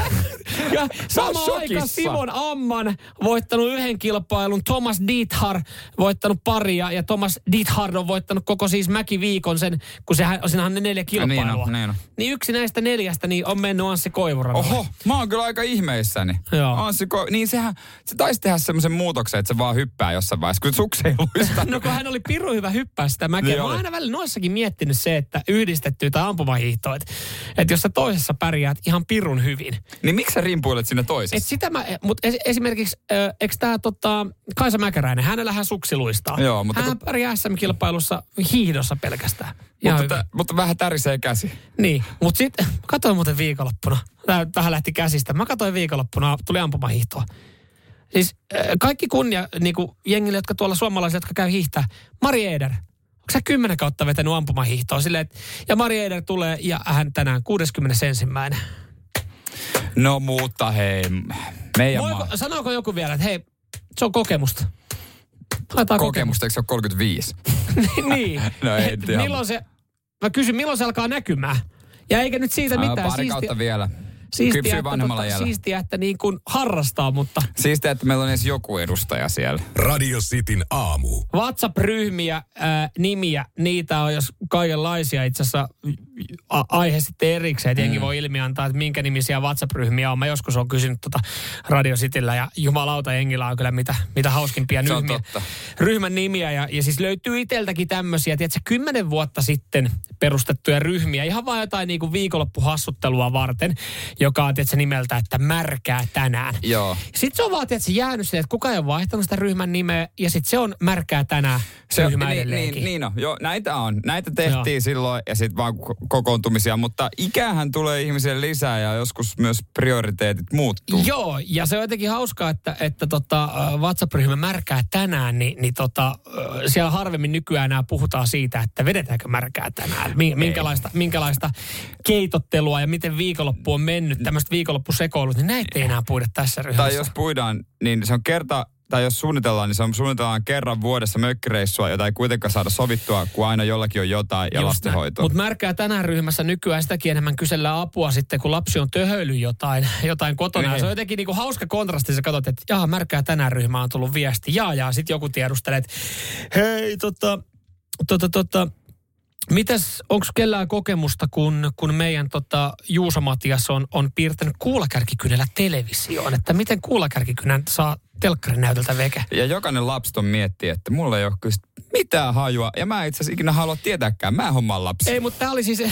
Ja sama aika. Simon Amman voittanut yhden kilpailun, Thomas Diethar voittanut paria ja Thomas Diethard on voittanut koko siis mäkiviikon sen, kun sehän, siinähän on ne neljä kilpailua. Niin on, niin on. Niin yksi näistä neljästä niin on mennyt Anssi Koivurannalle. Oho, mä oon kyllä aika ihmeissäni. Joo. Anssi Ko- niin sehän, se taisi tehdä semmoisen muutoksen, että se vaan hyppää jossain vaiheessa, kun suksi ei luista. No kun hän oli pirun hyvä hyppää sitä mäkeä. Niin Mä oon aina välillä noissakin miettinyt se, että yhdistettyä tai ampumahiihtoa, että, että jos sä toisessa pärjäät ihan pirun hyvin. niin miksi sä rimpuilet sinne Et toisessa? sitä mä, mutta es, esimerkiksi, äh, eikö tämä tota, Kaisa Mäkäräinen, hänellähän suksi luistaa. Joo, mutta Hän pärjää SM-kilpailussa hiihdossa pelkästään. Ihan Mutta, tä, mutta vähän tärisee käsi. Niin, mutta sitten katsoin muuten viikonloppuna. Tämä vähän lähti käsistä. Mä katsoin viikonloppuna, tuli ampumahiihtoa. Siis äh, kaikki kunnia niin kuin jengille, jotka tuolla suomalaiset, jotka käy hiihtää. Mari Eder, sä kymmenen kautta vetänyt ampumahiihtoa? Silleen, että, ja Mari Eder tulee ja hän tänään 61. No mutta hei, meidän Voiko, maa. sanooko joku vielä, että hei, se on kokemusta. Haetaan Kokemusta, eikö se ole 35? niin. No ei Et tiedä. milloin se, mä kysyn, milloin se alkaa näkymään? Ja eikä nyt siitä Ää, mitään Pari kautta vielä. Siistiä, Kypsyy että, vanhemmalla tota, jäljellä. siistiä, että niin kuin harrastaa, mutta Siistiä, että meillä on edes joku edustaja siellä. Radio Cityn aamu. WhatsApp-ryhmiä, ää, nimiä, niitä on jos kaikenlaisia itse asiassa aihe sitten erikseen, että jengi voi ilmi antaa, että minkä nimisiä WhatsApp-ryhmiä on. Mä joskus on kysynyt tota Radio Cityllä ja jumalauta jengillä on kyllä mitä, mitä hauskimpia ryhmiä. ryhmän nimiä ja, ja siis löytyy iteltäkin tämmöisiä, tiedätkö, kymmenen vuotta sitten perustettuja ryhmiä, ihan vaan jotain niin kuin viikonloppuhassuttelua varten, joka on tiedätkö, nimeltä, että märkää tänään. Joo. Sitten se on vaan tiedätkö, jäänyt siihen, että kukaan ei ole vaihtanut sitä ryhmän nimeä ja sitten se on märkää tänään Se ryhmä niin, edelleenkin. niin, niin on. Joo, näitä on. Näitä tehtiin Joo. silloin ja sitten vaan kokoontumisia, mutta ikähän tulee ihmisille lisää ja joskus myös prioriteetit muuttuu. Joo, ja se on jotenkin hauskaa, että, että tota, äh, WhatsApp-ryhmä märkää tänään, niin, niin tota, äh, siellä harvemmin nykyään enää puhutaan siitä, että vedetäänkö märkää tänään. Mi- minkälaista, minkälaista keitottelua ja miten viikonloppu on mennyt, tämmöistä viikonloppusekoilut, niin näitä ei enää puhuta tässä ryhmässä. Tai jos puidaan, niin se on kerta, tai jos suunnitellaan, niin se on suunnitellaan kerran vuodessa mökkireissua, jota ei kuitenkaan saada sovittua, kun aina jollakin on jotain ja lastenhoitoa. Mutta märkää tänään ryhmässä nykyään sitäkin enemmän kysellään apua sitten, kun lapsi on töhöily jotain, jotain kotona. Niin. se on jotenkin niinku hauska kontrasti, sä katsot, että jaa, märkää tänään ryhmä on tullut viesti. Jaa, jaa, sitten joku tiedustelee, että hei, tota, tota, tota, Mitäs, onko kellään kokemusta, kun, kun meidän tota, Juuso Matias on, on piirtänyt kuulakärkikynällä televisioon, että miten kuulakärkikynän saa telkkarin näytöltä veke? Ja jokainen lapsi ton miettii, että mulla ei ole kyllä mitään hajua. Ja mä itse asiassa ikinä halua tietääkään. Mä hommaan lapsi. Ei, mutta tämä oli siis,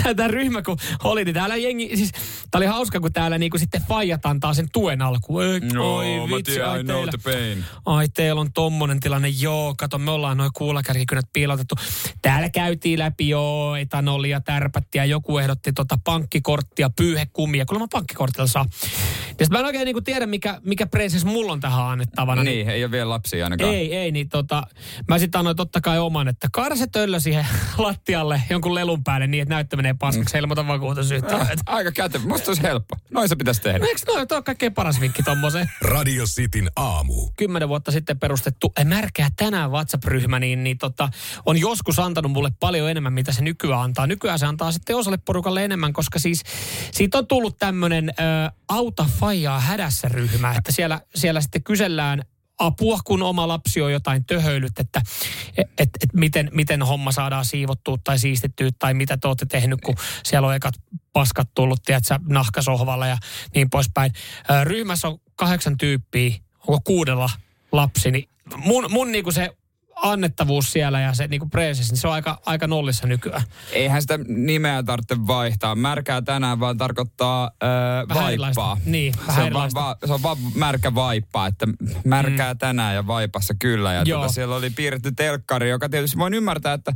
tämä ryhmä kun oli, niin täällä jengi, siis tämä oli hauska, kun täällä niinku sitten faijat antaa sen tuen alkuun. Ei, oi vitsi, ai teillä, pain. ai teillä on tommonen tilanne, joo, kato me ollaan noin kuulakärkikynät piilotettu. Täällä käytiin läpi, joo, etanolia, tärpättiä, joku ehdotti tota pankkikorttia, pyyhekumia, kuulemma pankkikortilla saa. Ja sit mä en oikein niinku tiedä, mikä, mikä preisses mulla on tähän annettavana. Niin, ei ole vielä lapsia ainakaan. Ei, ei, niin tota, mä sitten annoin totta kai oman, että kaada se töllö siihen lattialle jonkun lelun päälle niin, että näyttö menee paskaksi, mm. ilmoita vakuutusyhtiölle. Ah, Aika kätevä. Musta olisi helppo. Noin se pitäisi tehdä. No eikö noin, toi on kaikkein paras vinkki tommoseen. Radio Cityn aamu. Kymmenen vuotta sitten perustettu eh, Märkää tänään WhatsApp-ryhmä, niin, niin tota, on joskus antanut mulle paljon enemmän, mitä se nykyään antaa. Nykyään se antaa sitten osalle porukalle enemmän, koska siis siitä on tullut tämmöinen auta faijaa hädässä ryhmä, että siellä, siellä sitten kysellään apua, kun oma lapsi on jotain töhöilyt, että et, et, et miten, miten homma saadaan siivottua tai siistittyä tai mitä te olette tehnyt, kun siellä on ekat paskat tullut, tiedätkö, nahkasohvalla ja niin poispäin. Ryhmässä on kahdeksan tyyppiä, onko kuudella lapsi, niin mun, mun niinku se annettavuus siellä ja se niinku preesis, niin se on aika, aika nollissa nykyään. Eihän sitä nimeä tarvitse vaihtaa. Märkää tänään vaan tarkoittaa öö, Vähän erilaista. vaippaa. Niin, se, on vaan, erilaista. va, se on vaan märkä vaippaa, että märkää mm. tänään ja vaipassa kyllä. Ja Joo. tota, siellä oli piirretty telkkari, joka tietysti voin ymmärtää, että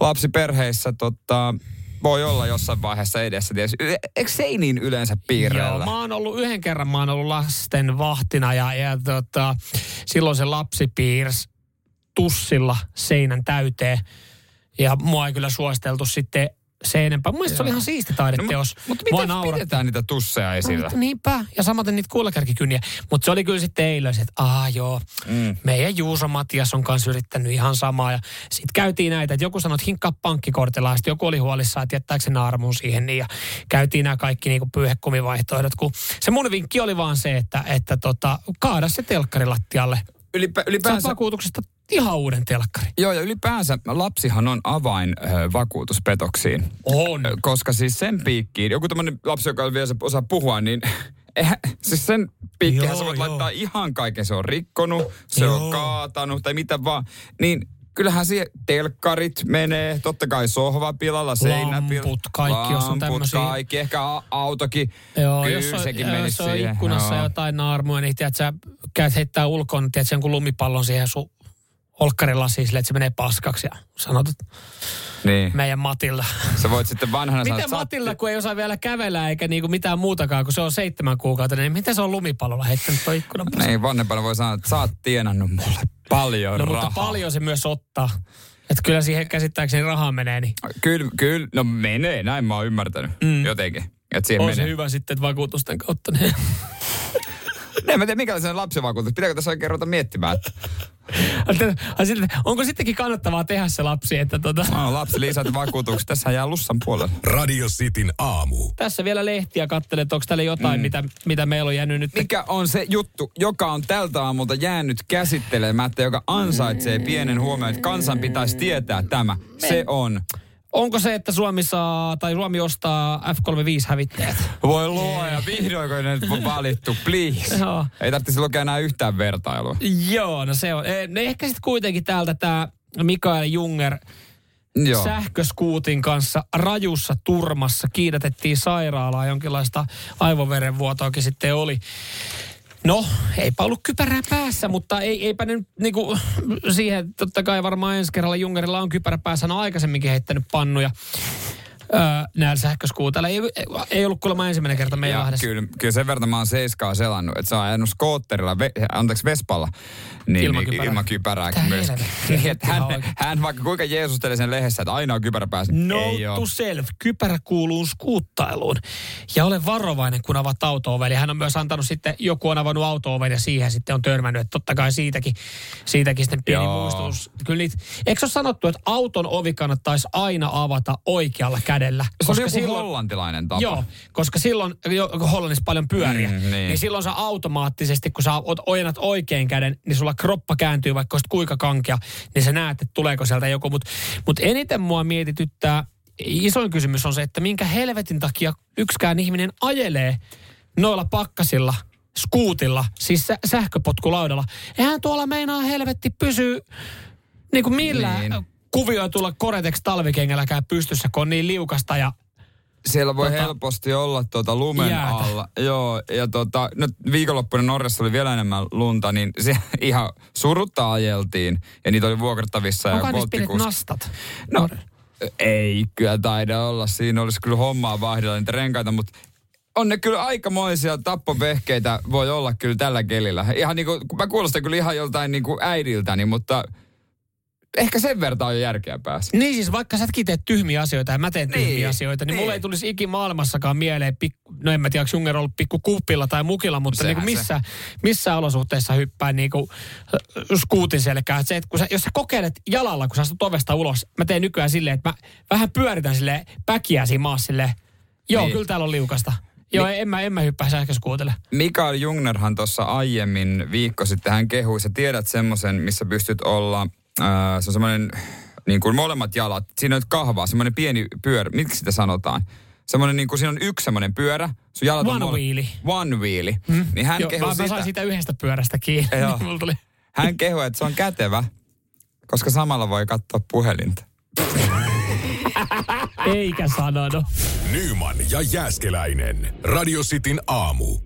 lapsiperheissä tota, voi olla jossain vaiheessa edessä. Ties. Y- eikö seiniin yleensä piirrellä? Joo, mä oon ollut yhden kerran, mä oon ollut lasten vahtina ja, ja tota, silloin se lapsi piirsi tussilla seinän täyteen. Ja mua ei kyllä suosteltu sitten se enempää. Mun se oli ihan siisti taideteos. No, mutta Mua miten nauratti. pidetään niitä tusseja esillä? No, niinpä, ja samaten niitä kuulakärkikyniä. Mutta se oli kyllä sitten eilen, että aah joo, mm. meidän Juuso Matias on kanssa yrittänyt ihan samaa. Ja sitten käytiin näitä, että joku sanoi, että hinkkaa pankkikortilla, ja sitten joku oli huolissaan, että jättääkö se naarmun siihen. Niin, ja käytiin nämä kaikki niinku pyyhekumivaihtoehdot, kun se mun vinkki oli vaan se, että, että tota, kaada se telkkari lattialle. Ylipä, ylipäänsä, vakuutuksesta ihan uuden telkkari. joo, ja ylipäänsä lapsihan on avain ö, vakuutuspetoksiin. On. Ö, Koska siis sen piikkiin, joku tämmöinen lapsi, joka vielä osaa puhua, niin eihän, siis sen piikkiin Joo, sä voit joo. laittaa ihan kaiken. Se on rikkonut, se Joo. on kaatanut tai mitä vaan. Niin kyllähän siihen telkkarit menee, totta kai sohva pilalla, seinä pilalla. Lamput, kaikki, jos on Lamput, tämmösiä. kaikki, ehkä autokin. Joo, Kyllä jos on, sekin jos menisi on siihen. ikkunassa Joo. jotain naarmua, niin tiedät, sä käyt heittää ulkoon, tiedät, jonkun lumipallon siihen sun olkkarilasiin silleen, että se menee paskaksi ja sanot, että Niin. meidän Matilla. Sä voit sitten vanhana sanoa, Miten Matilla, kun ei osaa vielä kävellä eikä niinku mitään muutakaan, kun se on seitsemän kuukautta, niin miten se on lumipallolla heittänyt tuon ikkunan paskaksi? Niin, vanhempana voi sanoa, että sä oot tienannut mulle paljon No rahaa. mutta paljon se myös ottaa. Että kyllä siihen käsittääkseni rahaa menee, niin Kyllä, kyllä, no menee, näin mä oon ymmärtänyt mm. jotenkin. Että siihen on menee. se hyvä sitten, että vakuutusten kautta. Niin. En mä tiedä, mikä se on lapsivakuutus. Pitääkö tässä oikein ruveta miettimään, Onko sittenkin kannattavaa tehdä se lapsi, että tota, no, lapsi lisätä vakuutukset. Tässä jää Lussan puolella. Radio Cityn aamu. tässä vielä lehtiä katselet, että onko täällä jotain, mm. mitä, mitä meillä on jäänyt nyt. Mikä on se juttu, joka on tältä aamulta jäänyt käsittelemättä, joka ansaitsee pienen huomioon, että kansan pitäisi tietää tämä. Se on. Onko se, että Suomi saa, tai Suomi ostaa F-35-hävittäjät? Voi luoja, vihdoinko ne on valittu, please. Joo. Ei tarvitsisi lukea enää yhtään vertailua. Joo, no se on. Eh, No ehkä sitten kuitenkin täältä tämä Mikael Junger Joo. sähköskuutin kanssa rajussa turmassa kiidätettiin sairaalaa, jonkinlaista aivoverenvuotoakin sitten oli. No, eipä ollut kypärää päässä, mutta ei, eipä nyt niinku, siihen, totta kai varmaan ensi kerralla Jungerilla on kypärä päässä, hän on aikaisemminkin heittänyt pannuja öö, näillä sähköskuuteilla. Ei, ei ollut kuulemma ensimmäinen kerta meidän Lahdessa. kyllä, kyllä sen verran mä oon seiskaa selannut, että se on ajanut skootterilla, ve, anteeksi Vespalla, niin, Ilman kypärää. ilman kypärääkin Mitä myös. Niin, hän, hän, vaikka kuinka jeesusteli sen lehdessä, että aina on kypärä päässä, Note ei to ole. self. Kypärä kuuluu skuuttailuun. Ja ole varovainen, kun avaat auto Hän on myös antanut sitten, joku on avannut auto ja siihen sitten on törmännyt. Että totta kai siitäkin, siitäkin sitten pieni Joo. muistutus. Kyllä niitä, eikö ole sanottu, että auton ovi kannattaisi aina avata oikealla kädellä? Se oli joku hollantilainen tapa. Joo, koska silloin, jo- kun Hollannissa paljon pyöriä, Mm, niin. niin. silloin sä automaattisesti, kun sä ojennat oikein käden, niin sulla kroppa kääntyy, vaikka olisit kuinka kankea, niin sä näet, että tuleeko sieltä joku. Mutta mut eniten mua mietityttää, isoin kysymys on se, että minkä helvetin takia yksikään ihminen ajelee noilla pakkasilla, skuutilla, siis sä- sähköpotkulaudalla. Eihän tuolla meinaa helvetti pysyy niin kuin millään Niin. Niin. kuvioitulla Koretex talvikengälläkään pystyssä, kun on niin liukasta ja Siellä voi Tota- helposti olla tuota lumen Jäätä. alla. Joo, ja tota, no, viikonloppuna Norjassa oli vielä enemmän lunta, niin se ihan surutta ajeltiin. Ja niitä oli vuokrattavissa ja onko pienet volttikuski- nastat? No, ei kyllä taida olla. Siinä olisi kyllä hommaa vaihdella niitä renkaita, mutta on ne kyllä aikamoisia tappovehkeitä voi olla kyllä tällä kelillä. Ihan niin kuin, mä kuulostan kyllä ihan joltain niin kuin äidiltäni, mutta ehkä sen verran on jo järkeä päässä. Niin siis vaikka sä etkin teet tyhmiä asioita ja mä teen tyhmiä Niin, asioita, niin, niin. mulle ei tulisi ikin maailmassakaan mieleen, pik, no en mä tiedä, onko Junger ollut pikku kuppilla tai mukilla, mutta Sehän niin kuin missä, missä olosuhteissa hyppää niin kuin skuutin selkään. Et Se, että kun sä, jos sä kokeilet jalalla, kun sä astut ovesta ulos, mä teen nykyään silleen, että mä vähän pyöritän sille päkiä siinä maassa silleen, joo, Niin. kyllä täällä on liukasta. Joo, en mä, en mä hyppää sähköskuutille. Mikael Jungnerhan tuossa aiemmin viikko sitten, hän kehui, sä tiedät semmoisen, missä pystyt olla, ää, se on semmoinen, niin kuin molemmat jalat, siinä on nyt kahvaa, semmoinen pieni pyörä, miksi sitä sanotaan? Semmoinen niin kuin siinä on yksi semmoinen pyörä, sun jalat on One wheeli. One wheeli. Hmm? Niin hän Joo, kehui mä, mä sitä, sain siitä yhdestä pyörästä kiinni. Joo. niin tuli. hän kehui, että se on kätevä, koska samalla voi katsoa puhelinta. Eikä sanonut. Nyman ja Jääskeläinen. Radio Cityn aamu.